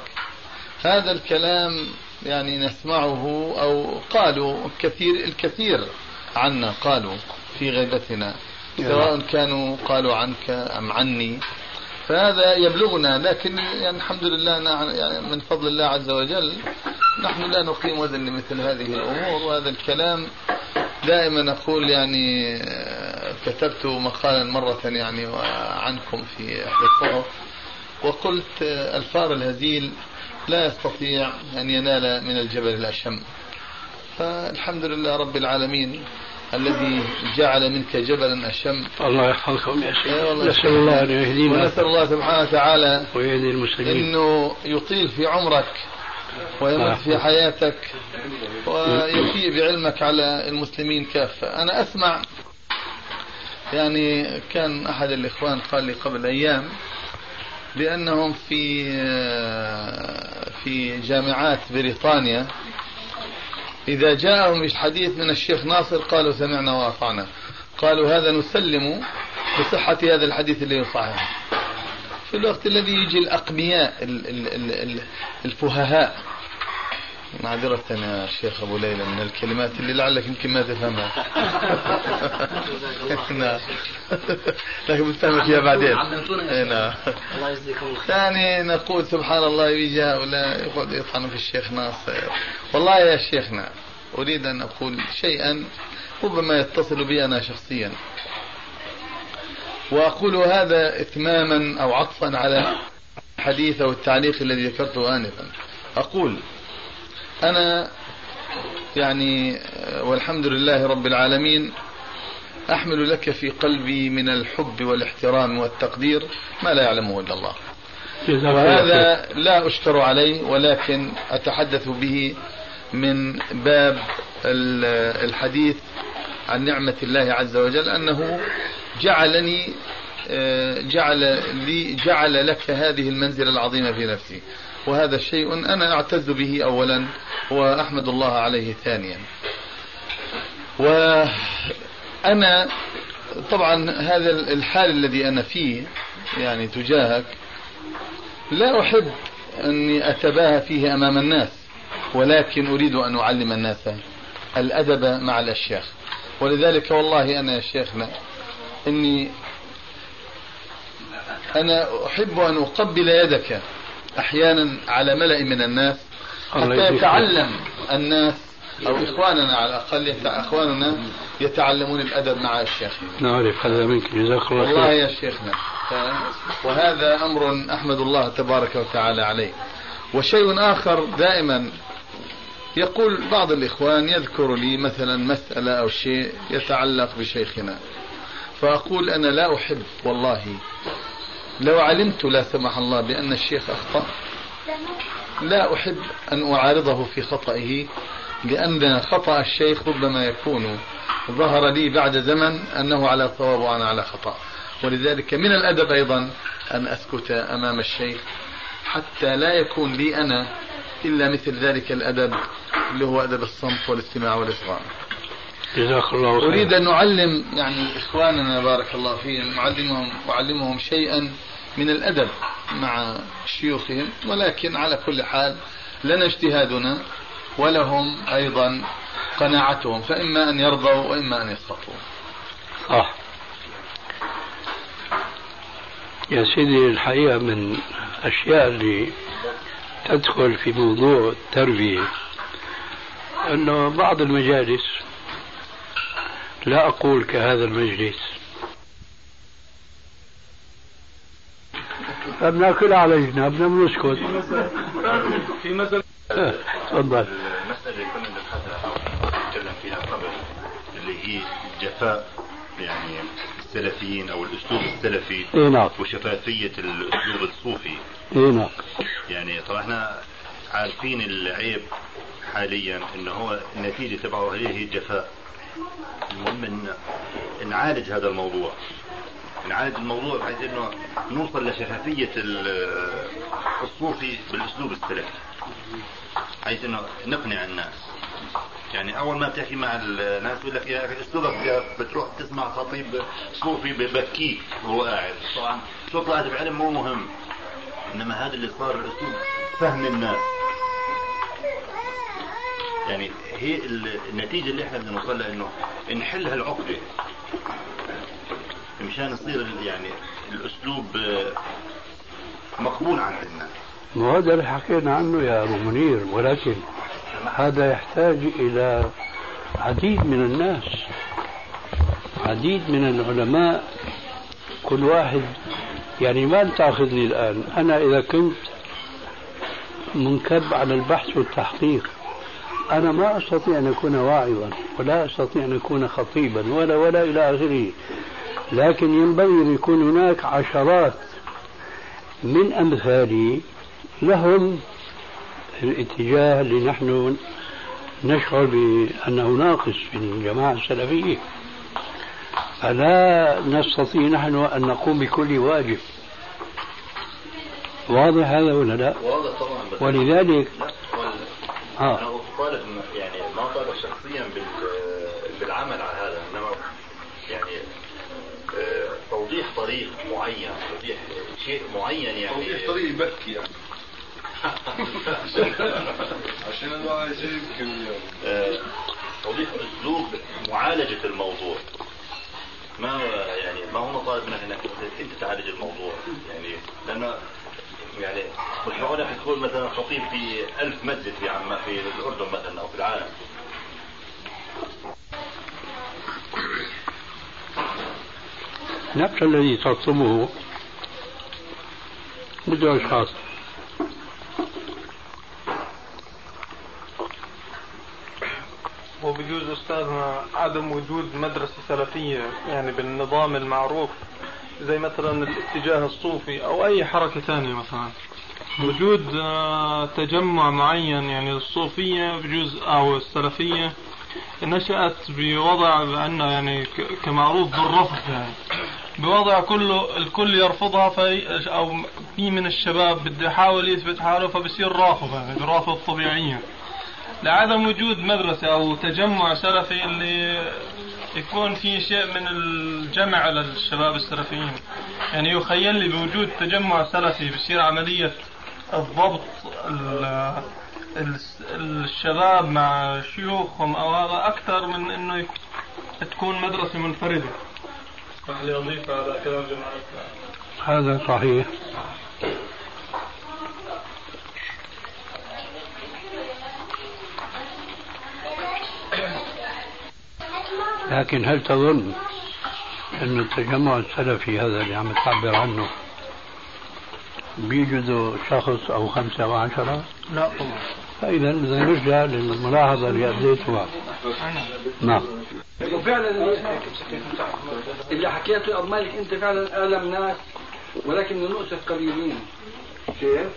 [SPEAKER 2] هذا الكلام يعني نسمعه أو قالوا كثير الكثير عنا قالوا في غيبتنا سواء كانوا قالوا عنك أم عني. فهذا يبلغنا لكن يعني الحمد لله يعني من فضل الله عز وجل نحن لا نقيم وزن لمثل هذه الأمور وهذا الكلام دائما أقول يعني كتبت مقالا مرة يعني عنكم في إحدى الصحف وقلت الفار الهزيل لا يستطيع أن ينال من الجبل الأشم. فالحمد لله رب العالمين الذي جعل منك جبلا أشم.
[SPEAKER 3] الله يحفظكم يا شيخ. نسأل الله أن يهدينا.
[SPEAKER 2] ونسأل الله سبحانه وتعالى
[SPEAKER 3] ويهدي المسلمين.
[SPEAKER 2] أنه يطيل في عمرك ويمد في حياتك ويفيء بعلمك على المسلمين كافة أنا أسمع يعني كان أحد الإخوان قال لي قبل أيام بأنهم في في جامعات بريطانيا. إذا جاءهم الحديث من الشيخ ناصر قالوا سمعنا وأطعنا. قالوا هذا نسلم بصحة هذا الحديث اللي يصحح في الوقت الذي يجي الأقنياء الفههاء معذرة يا شيخ أبو ليلى من الكلمات اللي لعلك يمكن ما تفهمها. نعم لكن بتفهم فيها بعدين. نعم. الله يجزيكم ثاني نقول سبحان الله يجي هؤلاء يقعدوا يطعنوا في الشيخ ناصر. والله يا شيخنا أريد أن أقول شيئا ربما يتصل بي أنا شخصيا. وأقول هذا إتماما أو عطفا على الحديث أو التعليق الذي ذكرته آنفا. أقول أنا يعني والحمد لله رب العالمين أحمل لك في قلبي من الحب والاحترام والتقدير ما لا يعلمه إلا الله. وهذا لا أشكر عليه ولكن أتحدث به من باب الحديث عن نعمة الله عز وجل أنه جعلني جعل لي جعل لك هذه المنزلة العظيمة في نفسي. وهذا الشيء أنا أعتز به أولا وأحمد الله عليه ثانيا. وأنا طبعا هذا الحال الذي أنا فيه يعني تجاهك لا أحب أني أتباهى فيه أمام الناس ولكن أريد أن أعلم الناس الأدب مع الأشياخ. ولذلك والله أنا يا شيخنا إني أنا أحب أن أقبل يدك أحيانا على ملأ من الناس حتى يتعلم الناس أو إخواننا على الأقل إخواننا يتعلمون الأدب مع الشيخ
[SPEAKER 3] نعرف هذا منك. جزاك الله
[SPEAKER 2] خير. والله يا شيخنا. وهذا أمر أحمد الله تبارك وتعالى عليه. وشيء آخر دائما يقول بعض الإخوان يذكر لي مثلا مسألة أو شيء يتعلق بشيخنا. فأقول أنا لا أحب والله لو علمت لا سمح الله بأن الشيخ أخطأ لا أحب أن أعارضه في خطئه لأن خطأ الشيخ ربما يكون. ظهر لي بعد زمن أنه على صواب وأنا على خطأ. ولذلك من الأدب أيضا أن أسكت أمام الشيخ حتى لا يكون لي أنا إلا مثل ذلك الأدب اللي هو أدب الصمت والاستماع والإصغاء.
[SPEAKER 3] جزاك الله خير
[SPEAKER 2] أريد أن نعلم يعني إخواننا بارك الله فيهم نعلمهم أعلمهم شيئا من الأدب مع شيوخهم ولكن على كل حال لنا اجتهادنا ولهم أيضا قناعتهم فإما أن يرضوا وإما أن يسخطوا
[SPEAKER 3] صح يا سيدي الحقيقة من الأشياء اللي تدخل في موضوع التربية أنه بعض المجالس لا أقول كهذا المجلس. بناكل على جنابنا بنسكت.
[SPEAKER 4] في مسألة
[SPEAKER 3] تفضل.
[SPEAKER 4] المسألة اللي كنا نتكلم فيها قبل اللي هي الجفاء يعني السلفيين أو الأسلوب السلفي
[SPEAKER 3] إي نعم.
[SPEAKER 4] وشفافية الأسلوب الصوفي.
[SPEAKER 3] إي نعم.
[SPEAKER 4] يعني طبعا إحنا عارفين العيب حاليا إنه هو النتيجة تبعه هي هي الجفاء. المهم ان نعالج هذا الموضوع. نعالج الموضوع بحيث إنه نوصل لشفافية ال- الصوفي بالأسلوب السلفي بحيث إنه نقنع الناس. يعني أول ما بتحكي مع الناس يقول لك يا أخي أسلوبك بتروح تسمع خطيب صوفي ببكيك وهو قاعد. طبعا. شو طلعت بعلم مو مهم. إنما هذا اللي صار الأسلوب فهم الناس. يعني هي ال- النتيجة اللي إحنا بدنا نوصل لها إنه نحل هالعقدة مشان يصير يعني الأسلوب آه، مقبول عند الناس
[SPEAKER 3] وهذا اللي حكينا عنه يا أبو منير ولكن هذا يحتاج إلى عديد من الناس. عديد من العلماء. كل واحد يعني ما تأخذني الآن. أنا إذا كنت منكب على البحث والتحقيق أنا ما أستطيع أن أكون واعظا ولا أستطيع أن أكون خطيبا ولا ولا إلى آخره لكن ينبغي أن يكون هناك عشرات من أمثالي لهم الاتجاه اللي نحن نشعر بأنه ناقص في الجماعة السلفية فلا نستطيع نحن أن نقوم بكل واجب واضح هذا ولا لا؟
[SPEAKER 4] واضح طبعا
[SPEAKER 3] ولذلك آه.
[SPEAKER 4] أنا طالب يعني ما بال- بالعمل على هذا إنما يعني آه، توضيح طريق معين توضيح شيء معين يعني.
[SPEAKER 2] توضيح طريق يبكي يعني. عشان الواحد يمكن
[SPEAKER 4] آه، توضيح اسلوب معالجة الموضوع. ما يعني ما هو طالب منك إنك أنت تعالج الموضوع. يعني لأنه يعني مش معقول انك تكون مثلا خطيب في ألف مسجد في عمان في الأردن مثلا أو في العالم.
[SPEAKER 3] نفس الذي تطلبه بده أشخاص
[SPEAKER 5] وبجوز أستاذنا عدم وجود مدرسة سلفية يعني بالنظام المعروف زي مثلا الاتجاه الصوفي أو أي حركة ثانية مثلا. وجود آه، تجمع معين يعني الصوفية بجوز أو السلفية نشأت بوضع بأنه يعني كمعروف بالرفض يعني. بوضع كله الكل يرفضها في أو في من الشباب بده يحاول يثبت حاله فبصير رافض يعني برافض طبيعيا لعدم وجود مدرسة أو تجمع سلفي اللي يكون في شيء من الجمع للشباب السلفيين. يعني يخيل لي بوجود تجمع سلفي بصير عملية الضبط ال- ال- الشباب مع شيوخهم أو هذا أكثر من إنه يك- تكون مدرسة منفردة. لي أضيف على كلام جماعة.
[SPEAKER 3] هذا صحيح. لكن هل تظن أن التجمع السلفي هذا اللي عم تعبر عنه بيوجد شخص أو خمسة أو عشرة
[SPEAKER 5] لا طبعا.
[SPEAKER 3] فإذا نرجع للملاحظة اللي أديتها. نعم.
[SPEAKER 6] وفعلا اللي حكيته أبو مالك أنت فعلا الم ناس ولكن من نؤسف قليلين. كيف؟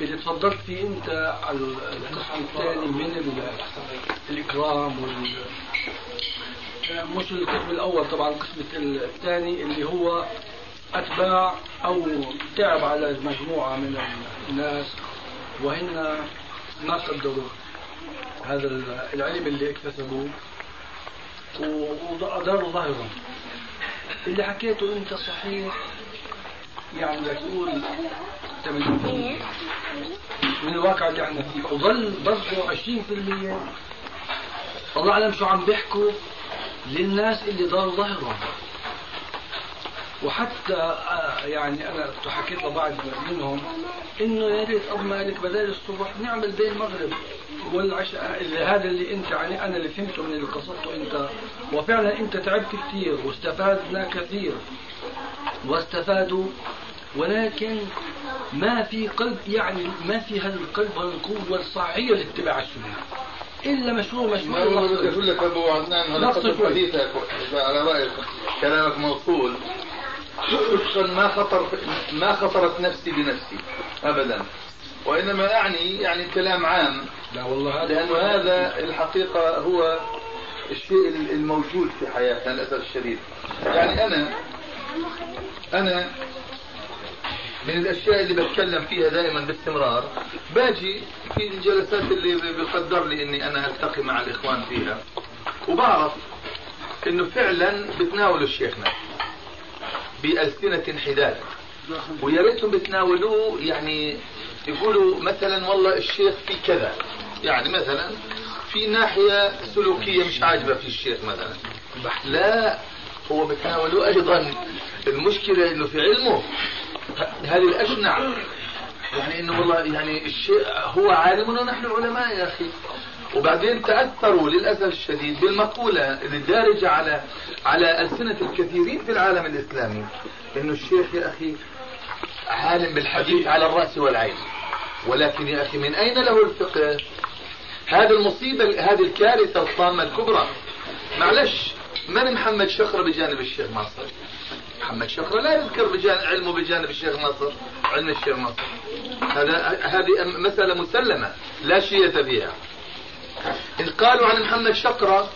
[SPEAKER 6] اللي تفضلت فيه أنت على القسم الثاني من ال- الإكرام وال مش القسم الأول طبعا القسم الثاني اللي هو أتباع أو تعب على مجموعة من الناس وهن ما قدروا هذا العلم اللي اكتسبوه. وأداروا ظهرهم اللي حكيته أنت صحيح. يعني تقول 80% من الواقع اللي إحنا فيه. وظل برضه 20% الله أعلم شو عم بيحكوا للناس اللي ضل ظهرهم وحتى آه، يعني أنا حكيت لبعض منهم إنه يا ريت اب مالك بدل الصبح نعمل بين المغرب والعشاء اللي هذا اللي أنت يعني أنا اللي فهمته من اللي قصدته أنت. وفعلا أنت تعبت كثير واستفادنا كثير. واستفادوا ولكن ما في قلب يعني ما في هذا القلب والقوة الصحية لاتباع السنة. إلا مشروع مشروع
[SPEAKER 2] ما أقول لك أبو عدنان هذا حديثك على رأيك. كلامك موصول. ما خطر ما خطرت نفسي بنفسي. ابدا. وإنما أعني يعني كلام عام.
[SPEAKER 6] لا والله
[SPEAKER 2] لأنه هذا الحقيقة هو الشيء الموجود في حياتنا للأسف الشديد. يعني أنا أنا من الأشياء اللي بتكلم فيها دائما باستمرار باجي في الجلسات اللي بيقدر لي إني أنا ألتقي مع الإخوان فيها وبعرف إنه فعلا بتناولوا شيخنا بألسنة حداد. ويا ريتهم بتناولوه يعني يقولوا مثلا والله الشيخ في كذا. يعني مثلا في ناحية سلوكية مش عاجبة في الشيخ مثلا. لا هو بتناولوه أيضا. المشكلة إنه في علمه. هذه الأشنع. يعني إنه والله يعني الشيء هو عالم ونحن علماء يا أخي. وبعدين تأثروا للأسف الشديد بالمقولة اللي دارجة على على ألسنة الكثيرين في العالم الإسلامي إنه الشيخ يا أخي عالم بالحديث على الرأس والعين. ولكن يا أخي من أين له الفقه؟ هذه المصيبة هذه الكارثة الطامة الكبرى. معلش من محمد شقرة بجانب الشيخ ناصر؟ محمد شقرة لا يذكر بجانب علمه بجانب الشيخ ناصر علم الشيخ ناصر. هذا هذه مسألة مسلمة لا شية فيها. إن قالوا عن محمد شقرة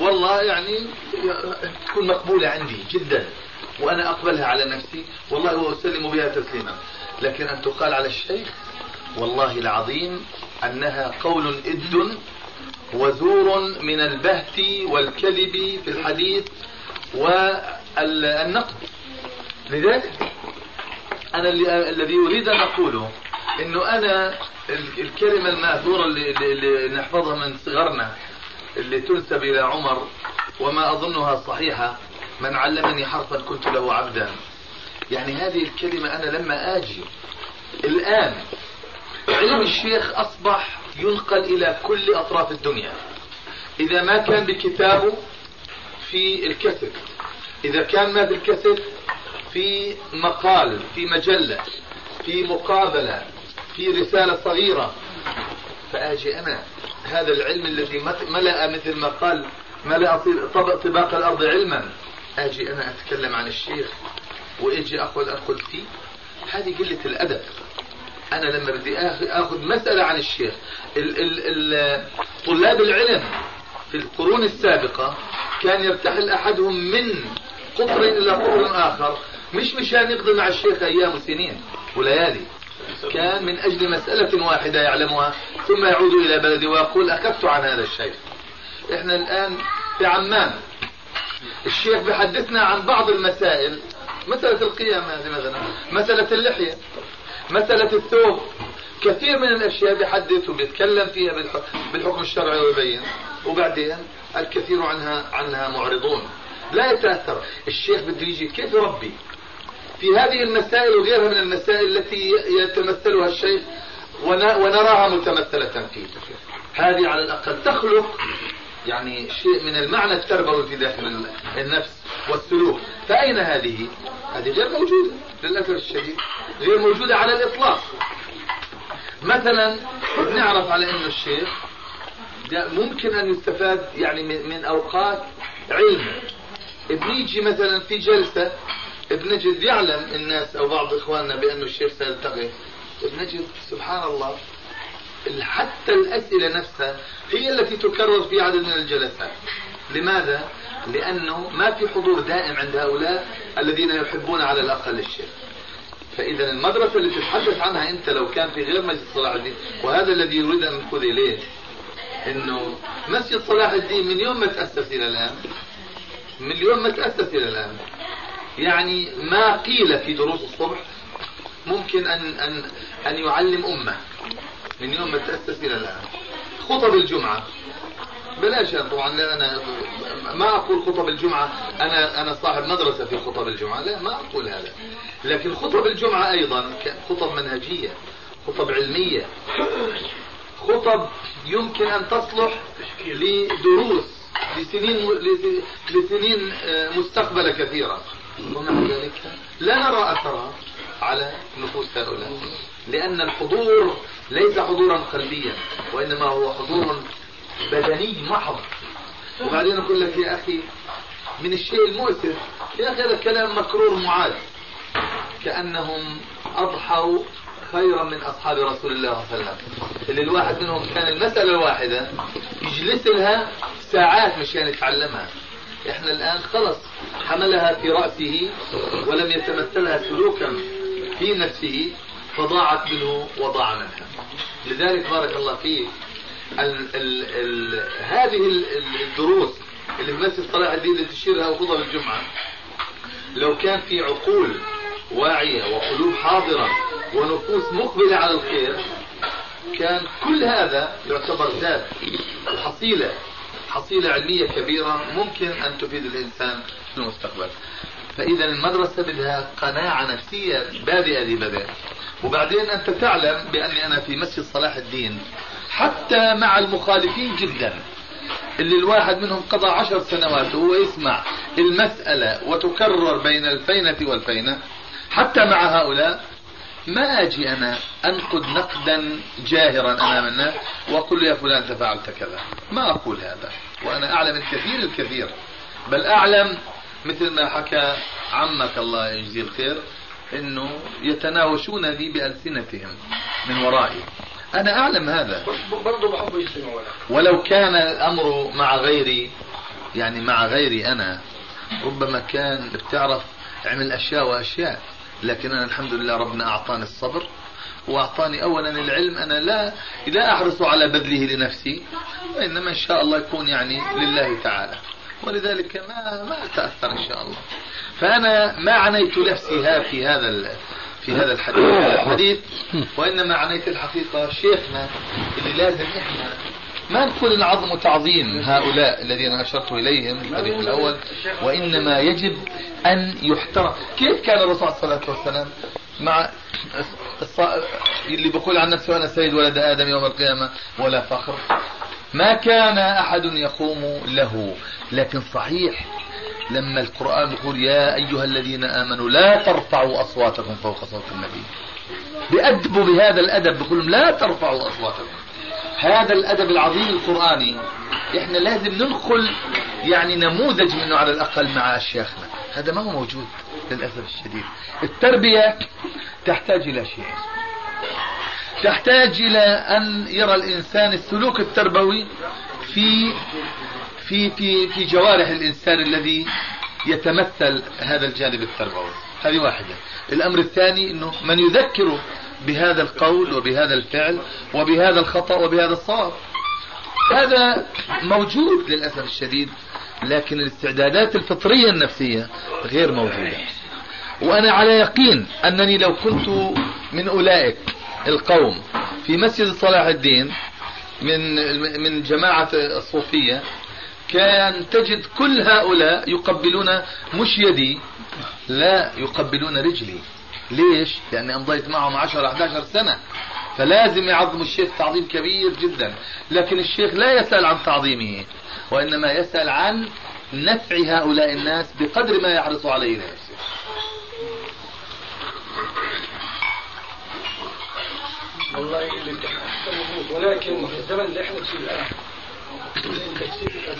[SPEAKER 2] والله يعني تكون مقبولة عندي جدا وأنا أقبلها على نفسي والله وأسلم بها تسليما. لكن أن تقال على الشيخ والله العظيم أنها قول إد وزور من البهت والكذب في الحديث والنقد. لذلك أنا الذي أريد أن أقوله أنه أنا الكلمة المأثورة اللي, اللي نحفظها من صغرنا اللي تنسب إلى عمر وما أظنها صحيحة من علمني حرفا كنت له عبدا. يعني هذه الكلمة أنا لما آجي الآن علم الشيخ أصبح ينقل إلى كل أطراف الدنيا. إذا ما كان بكتابه في الكسر إذا كان ما في الكسر في مقال في مجلة في مقابلة في رسالة صغيرة. فآجي أنا. هذا العلم الذي ملأ مثل ما قال ملأ طباق الأرض علما. آجي أنا أتكلم عن الشيخ وإجي أخذ أخذ فيه هذه قلة الأدب. أنا لما بدي آخذ مسألة عن الشيخ ال ال ال طلاب العلم في القرون السابقة كان يرتحل أحدهم من قطر إلى قطر آخر مش مشان يقضي مع الشيخ أيام وسنين وليالي. كان من أجل مسألة واحدة يعلمها ثم يعود إلى بلده ويقول أخذت عن هذا الشيء إحنا الآن في عمان. الشيخ بحدثنا عن بعض المسائل. مسألة القيام هذه مثلا مسألة اللحية مسألة الثوب كثير من الأشياء بيحدث وبيتكلم فيها بالحكم الشرعي ويبين. وبعدين الكثير عنها عنها معرضون. لا يتأثر. الشيخ بده يجي كيف يربي في هذه المسائل وغيرها من المسائل التي يتمثلها الشيخ ونراها متمثلة فيه هذه على الأقل. تخلق يعني شيء من المعنى التربوي في داخل النفس والسلوك. فأين هذه؟ هذه غير موجودة. للأسف الشديد غير موجودة على الإطلاق. مثلا نعرف على أن الشيخ ممكن أن يستفاد يعني من أوقات علم بنيجي مثلا في جلسة بنجد يعلم الناس أو بعض إخواننا بانه الشيخ سيلتقي. بنجد سبحان الله حتى الأسئلة نفسها هي التي تكرر في عدد من الجلسات. لماذا؟ لأنه ما في حضور دائم عند هؤلاء الذين يحبون على الأقل الشيخ فإذا المدرسة اللي تتحدث عنها أنت لو كان في غير مسجد صلاح الدين وهذا الذي يريد أن نخذ إليه إنه مسجد صلاح الدين من يوم ما تأسس إلى الآن من يوم ما تأسس إلى الآن يعني ما قيل في دروس الصبح ممكن أن أن أن يعلم أمة. من يوم ما تأسس إلى الآن. خطب الجمعة. بلاش طبعا لا أنا ما أقول خطب الجمعة. أنا أنا صاحب مدرسة في خطب الجمعة. لا ما أقول هذا. لكن خطب الجمعة أيضا خطب منهجية خطب علمية خطب يمكن أن تصلح لدروس لسنين لسنين آه، مستقبله كثيره ومع ذلك. لا نرى اثرها على نفوس هؤلاء. لأن الحضور ليس حضورا قلبيا وإنما هو حضور بدني محض. وبعدين أقول لك يا أخي من الشيء المؤسف يا أخي هذا كلام مكرور معاد كأنهم أضحوا خيرا من أصحاب رسول الله صلى الله عليه وسلم. اللي الواحد منهم كان المسألة الواحدة يجلس لها ساعات مشان يتعلمها. إحنا الآن خلص حملها في رأسه ولم يتمثلها سلوكا في نفسه فضاعت منه وضاع منها. لذلك بارك الله فيك ال ال ال هذه الدروس اللي في صلاح الدين اللي تشيرها وخطب الجمعة لو كان في عقول واعية وقلوب حاضرة ونفوس مقبلة على الخير كان كل هذا يعتبر ذات وحصيلة حصيلة علمية كبيرة ممكن أن تفيد الإنسان في المستقبل. فإذا المدرسة بدها قناعة نفسية بادئة ذي بدء وبعدين أنت تعلم بأني أنا في مسجد صلاح الدين. حتى مع المخالفين جدا. اللي الواحد منهم قضى عشر سنوات وهو يسمع المسألة وتكرر بين الفينة والفينة. حتى مع هؤلاء ما أجي أنا أنقد نقدا جاهرا أمام الناس وأقول يا فلان أنت فعلت كذا. ما أقول هذا وأنا أعلم الكثير الكثير. بل أعلم مثل ما حكى عمك الله يجزيه الخير إنه يتناوشون لي بألسنتهم من ورائي. أنا أعلم هذا.
[SPEAKER 6] برضه بحب
[SPEAKER 2] ولو كان الأمر مع غيري يعني مع غيري أنا ربما كان بتعرف عمل أشياء وأشياء. لكن أنا الحمد لله ربنا أعطاني الصبر وأعطاني أولا العلم أنا لا لا أحرص على بذله لنفسي وإنما إن شاء الله يكون يعني لله تعالى. ولذلك ما ما أتأثر إن شاء الله. فأنا ما عنيت نفسي في هذا في هذا الحديث. الحديث وإنما عنيت الحقيقة شيخنا اللي لازم إحنا ما نقول نعظم تعظيم هؤلاء الذين أشرت إليهم في الحديث الأول وإنما يجب أن يحترم. كيف كان الرسول صلى الله عليه وسلم مع اللي بقول عن نفسه أنا سيد ولد آدم يوم القيامة ولا فخر؟ ما كان أحد يقوم له. لكن صحيح لما القرآن يقول يا أيها الذين آمنوا لا ترفعوا أصواتكم فوق صوت النبي. بأدبوا بهذا الأدب بقول لا ترفعوا أصواتكم. هذا الأدب العظيم القرآني. إحنا لازم ننقل يعني نموذج منه على الأقل مع أشياخنا هذا ما هو موجود للأسف الشديد. التربية تحتاج إلى شيء. تحتاج إلى أن يرى الإنسان السلوك التربوي في في في في جوارح الإنسان الذي يتمثل هذا الجانب التربوي. هذه واحدة. الأمر الثاني أنه من يذكر بهذا القول وبهذا الفعل وبهذا الخطأ وبهذا الصواب. هذا موجود للأسف الشديد لكن الاستعدادات الفطرية النفسية غير موجودة. وأنا على يقين أنني لو كنت من أولئك القوم في مسجد صلاح الدين من من جماعة الصوفية كان تجد كل هؤلاء يقبلون مش يدي لا يقبلون رجلي. ليش؟ لأني أمضيت معهم 10 11 سنة. فلازم يعظم الشيخ تعظيم كبير جدا. لكن الشيخ لا يسأل عن تعظيمه وإنما يسأل عن نفع هؤلاء الناس بقدر ما يحرص عليه لنفسه
[SPEAKER 6] والله اللي ولكن في الزمن اللي إحنا فيه الآن تكسير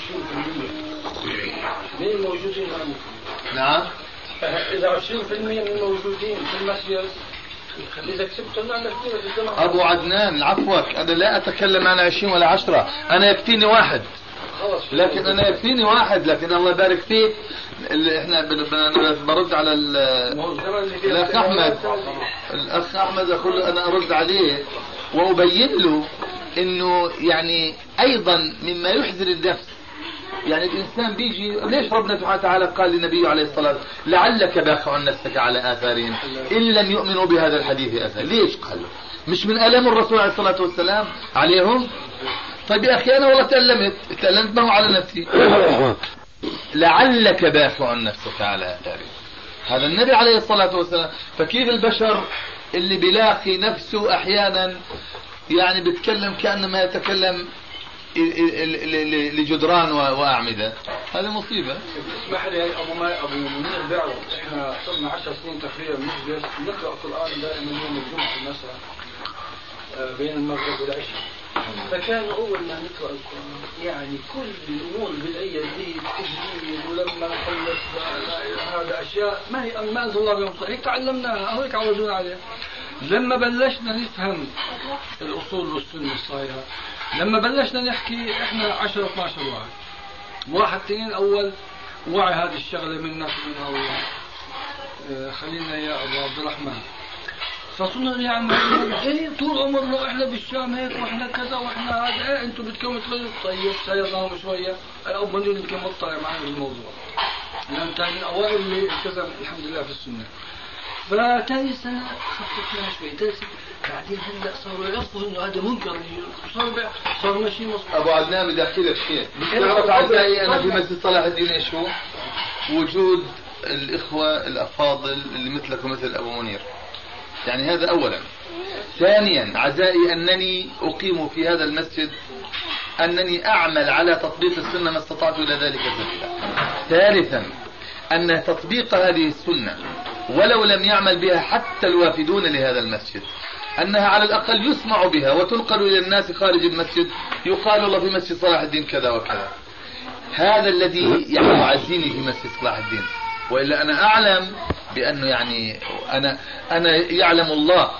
[SPEAKER 6] 20% من الموجودين
[SPEAKER 2] نعم.
[SPEAKER 6] إذا 20% من الموجودين في المسجد إذا كسبت
[SPEAKER 2] أبو عدنان عفوك أنا لا أتكلم عن 20 ولا 10 أنا يكفيني واحد. لكن أنا يكفيني واحد لكن الله يبارك فيك اللي إحنا برد على الأخ أحمد. الأخ أحمد أقول أنا أرد عليه وأبين له إنه يعني أيضا مما يحزن النفس يعني الإنسان بيجي ليش ربنا سبحانه وتعالى قال لنبيه عليه الصلاة والسلام لعلك باخع نفسك على آثارهم؟ إن لم يؤمنوا بهذا الحديث أثر. ليش قال مش من ألم الرسول عليه الصلاة والسلام عليهم؟ طيب يا أخي أنا والله تألمت تألمت ما هو على نفسي. لعلك باخع نفسك على آثارهم. هذا النبي عليه الصلاة والسلام فكيف البشر اللي بيلاقي نفسه أحيانا يعني بيتكلم كأنما يتكلم لجدران وأعمدة. هذه مصيبة.
[SPEAKER 6] اسمح لي أبو ما أبو منير بيعرف إحنا صرنا 10 سنين تقريبا نجلس نقرأ القرآن دائما يوم الجمعة المساء آه، بين المغرب والعشاء. فكان أول ما نقرأ القرآن يعني كل الأمور البدعيه دي التجديد ولما نخلص هذا أشياء ما هي ما أنزل الله بهم هيك تعلمناها أو هيك عودونا عليها. لما بلشنا نفهم الأصول والسنة الصحيحة لما بلشنا نحكي إحنا 10 12 واحد. واحد اثنين اول وعي هذه الشغلة منا كلنا الله آه، خلينا يا أبو عبد الرحمن. فصرنا يعني إيه طول عمرنا إحنا بالشام هيك وإحنا كذا وإحنا هذا. إيه أنتم بدكم تغيروا؟ طيب سيرناهم شوية. الاب منير يمكن مطلع معنا بالموضوع لأن كان من أوائل اللي التزم الحمد لله في السنة. فتاني سنة خففناها شوي ثالث بعدين هلا صاروا يعرفوا إنه هذا منكر صار صار ماشي مصر.
[SPEAKER 2] أبو عدنان بدي أحكي لك شيء. بتعرف اعزائي أنا في مسجد صلاح الدين هو؟ وجود الإخوة الأفاضل اللي مثلك ومثل أبو منير. يعني هذا اولا. ثانيا عزائي أنني أقيم في هذا المسجد أنني أعمل على تطبيق السنة ما استطعت إلى ذلك سبيلا. ثالثا أن تطبيق هذه السنة ولو لم يعمل بها حتى الوافدون لهذا المسجد. أنها على الأقل يسمع بها وتنقل إلى الناس خارج المسجد يقال الله في مسجد صلاح الدين كذا وكذا. هذا الذي يعني يعزيني في مسجد صلاح الدين. وإلا أنا أعلم بأنه يعني أنا أنا يعلم الله.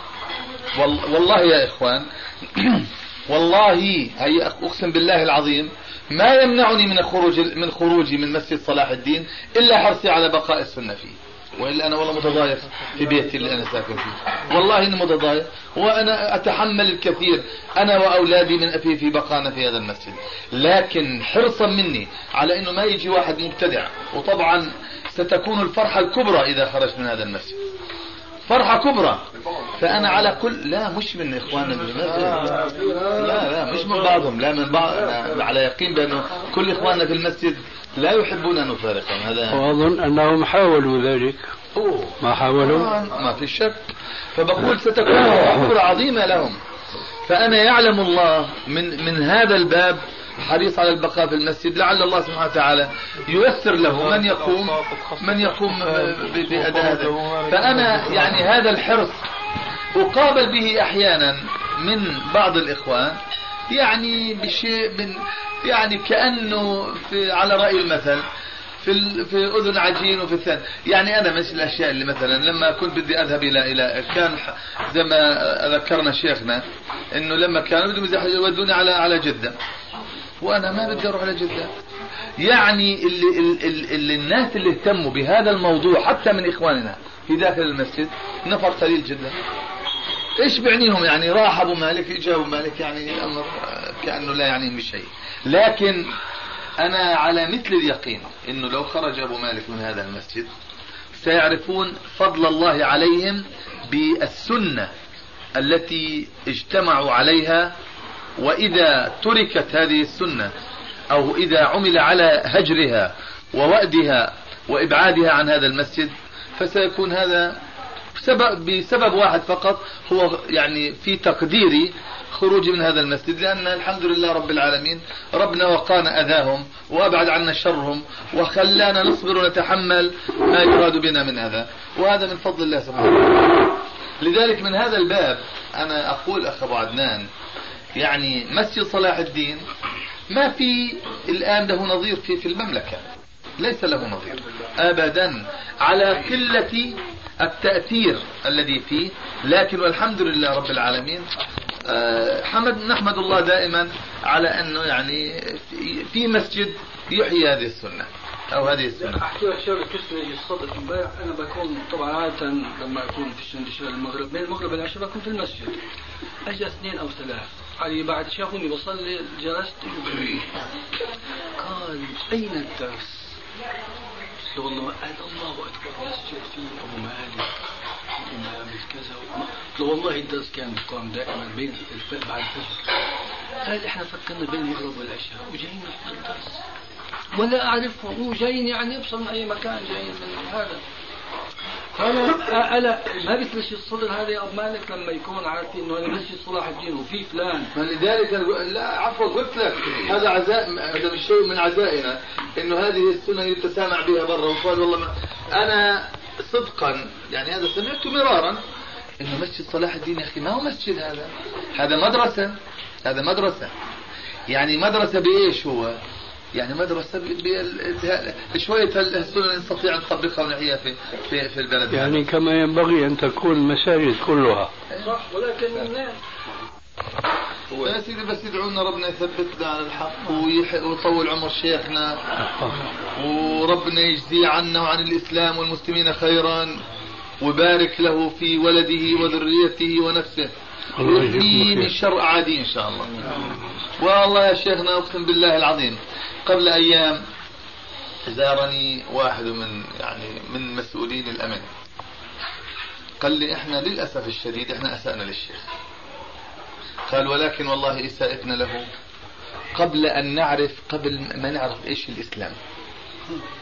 [SPEAKER 2] والله يا إخوان والله هي أقسم بالله العظيم ما يمنعني من خروج من خروجي من مسجد صلاح الدين إلا حرصي على بقاء السنة فيه. وإلا أنا والله متضايق في بيتي اللي أنا ساكن فيه. والله إني متضايق وأنا أتحمل الكثير. أنا وأولادي من في في بقانا في هذا المسجد. لكن حرصا مني على إنه ما يجي واحد مبتدع. وطبعا ستكون الفرحة الكبرى إذا خرجت من هذا المسجد. فرحة كبرى. فأنا على كل لا مش من إخواننا لا لا مش من بعضهم لا من بعض على يقين بأنه كل إخواننا في المسجد لا يحبون أن نفارقهم هذا
[SPEAKER 3] وأظن أنهم حاولوا ذلك.
[SPEAKER 2] أوه.
[SPEAKER 3] ما حاولوا؟
[SPEAKER 2] ما في شك. فبقول ستكون خبرة عظيمة لهم. فأنا يعلم الله من من هذا الباب حريص على البقاء في المسجد لعل الله سبحانه وتعالى ييسر له من يقوم من يقوم بأداء هذا. فأنا يعني هذا الحرص أقابل به أحيانا من بعض الإخوان يعني بشيء من يعني كأنه في على رأي المثل في في أذن عجين وفي الثاني. يعني أنا مثل الأشياء اللي مثلا لما كنت بدي أذهب إلى إلى كان زي ما ذكرنا شيخنا إنه لما كانوا بدهم يودوني على على جدة. وأنا ما بدي أروح على جدة. يعني اللي, اللي, اللي الناس اللي اهتموا بهذا الموضوع حتى من إخواننا في داخل المسجد نفر قليل جدا. إيش بعنيهم يعني راح ابو مالك اجا ابو مالك يعني أمر كأنه لا يعنيهم بشيء. لكن أنا على مثل اليقين إنه لو خرج أبو مالك من هذا المسجد سيعرفون فضل الله عليهم بالسنة التي اجتمعوا عليها وإذا تركت هذه السنة أو إذا عمل على هجرها ووأدها وإبعادها عن هذا المسجد فسيكون هذا بسبب, بسبب واحد فقط هو يعني في تقديري خروجي من هذا المسجد لأن الحمد لله رب العالمين ربنا وقانا أذاهم وأبعد عنا شرهم وخلانا نصبر ونتحمل ما يراد بنا من أذى وهذا من فضل الله سبحانه وتعالى. لذلك من هذا الباب أنا أقول أخ أبو عدنان يعني مسجد صلاح الدين ما في الآن له نظير في في المملكة ليس له نظير. أبدا على قلة التأثير الذي فيه لكن والحمد لله رب العالمين آه، حمد نحمد الله دائما على أنه يعني في مسجد يحيي هذه السنة أو هذه السنة.
[SPEAKER 6] احكي لك شغله تسمع الصدق امبارح أنا بكون طبعا عاده لما أكون في الشندشة المغرب بين المغرب والعشاء بكون في المسجد. اجى اثنين أو ثلاث علي بعد شافوني بصلي جلست قال أين الدرس؟ والله قال الله أكبر. مسجد فيه أبو مالك. الإمام كذا قلت له والله الدرس كان يقام دائما بين بعد الفجر. قال إحنا فكرنا بين المغرب والعشاء. وجايين نحضر الدرس. ولا اعرفهم وجايين يعني ابصر من أي مكان جايين. من هذا. فانا أنا ما بتلش الصدر هذا يا أبو مالك لما يكون عارفين إنه هذا مسجد صلاح الدين وفي فلان؟
[SPEAKER 2] فلذلك لا عفوا قلت لك هذا عزاء هذا مش شيء من عزائنا إنه هذه السنة يتسامع بها برا وقال والله ما أنا صدقا يعني هذا سمعته مرارا إنه مسجد صلاح الدين يا أخي ما هو مسجد هذا؟ هذا مدرسة هذا مدرسة. يعني مدرسة بإيش هو؟ يعني مدرسة بشوية السنن نستطيع أن نطبقها ونحيها في في في البلد
[SPEAKER 3] يعني كما ينبغي أن تكون المساجد كلها.
[SPEAKER 6] صح ولكن الناس
[SPEAKER 2] يا سيدي بس يدعونا ربنا يثبتنا على الحق ويطول عمر شيخنا. وربنا يجزيه عنا وعن الإسلام والمسلمين خيرا وبارك له في ولده وذريته ونفسه. ويحميه من شر أعاديه إن شاء الله. والله يا شيخنا أقسم بالله العظيم. قبل أيام زارني واحد من يعني من مسؤولين الأمن. قال لي إحنا للأسف الشديد إحنا أسأنا للشيخ. قال ولكن والله إساءتنا له قبل أن نعرف قبل ما نعرف إيش الإسلام.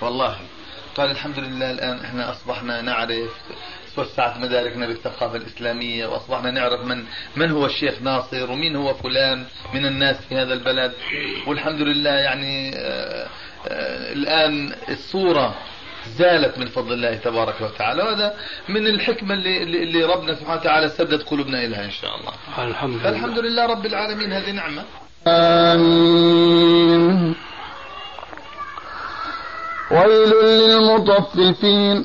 [SPEAKER 2] والله. قال الحمد لله الآن إحنا أصبحنا نعرف توسعت مداركنا بالثقافة الإسلامية وأصبحنا نعرف من من هو الشيخ ناصر ومين هو فلان من الناس في هذا البلد. والحمد لله يعني آآ آآ الآن الصورة زالت من فضل الله تبارك وتعالى وهذا من الحكمة اللي, اللي ربنا سبحانه وتعالى سدد قلوبنا إليها إن شاء الله.
[SPEAKER 3] الحمد لله.
[SPEAKER 2] الحمد لله رب العالمين هذه نعمة.
[SPEAKER 7] آمين. ويل للمطففين.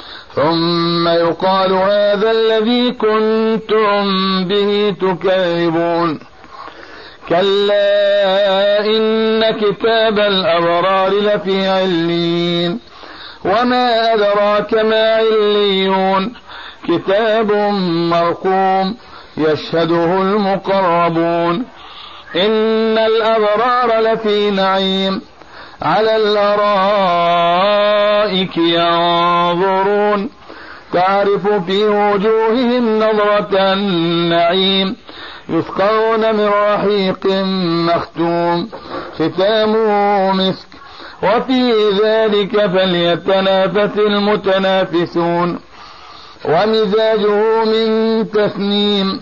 [SPEAKER 7] ثم يقال هذا الذي كنتم به تكذبون. كلا إن كتاب الأبرار لفي علين وما أدراك ما عليون. كتاب مرقوم يشهده المقربون. إن الأبرار لفي نعيم. على الأرائك ينظرون. تعرف في وجوههم نظرة النعيم. يسقون من رحيق مختوم. ختامه مسك. وفي ذلك فليتنافس المتنافسون. ومزاجه من تسنيم.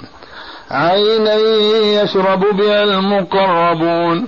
[SPEAKER 7] عينا يشرب بها المقربون.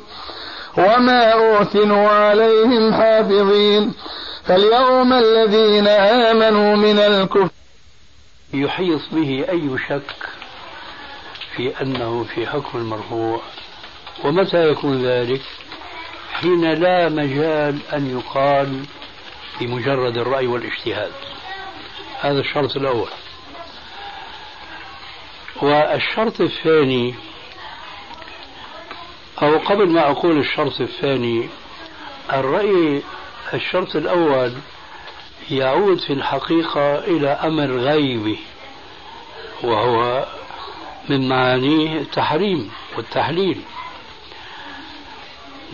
[SPEAKER 7] وما أرسلوا عليهم حافظين. فاليوم الذين آمنوا من الكفر
[SPEAKER 3] يحيط به أي شك في أنه في حكم المرفوع. ومتى يكون ذلك؟ حين لا مجال أن يقال بمجرد الرأي والاجتهاد. هذا الشرط الأول. والشرط الثاني أو قبل ما أقول الشرط الثاني الرأي الشرط الأول يعود في الحقيقة إلى أمر غيبي وهو من معانيه التحريم والتحليل.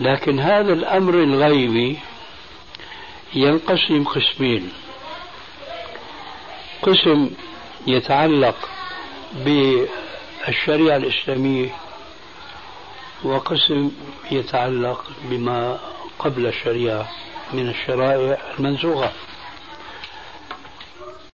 [SPEAKER 3] لكن هذا الأمر الغيبي ينقسم قسمين. قسم يتعلق بالشريعة الإسلامية وقسم يتعلق بما قبل الشريعة من الشرائع المنسوخة.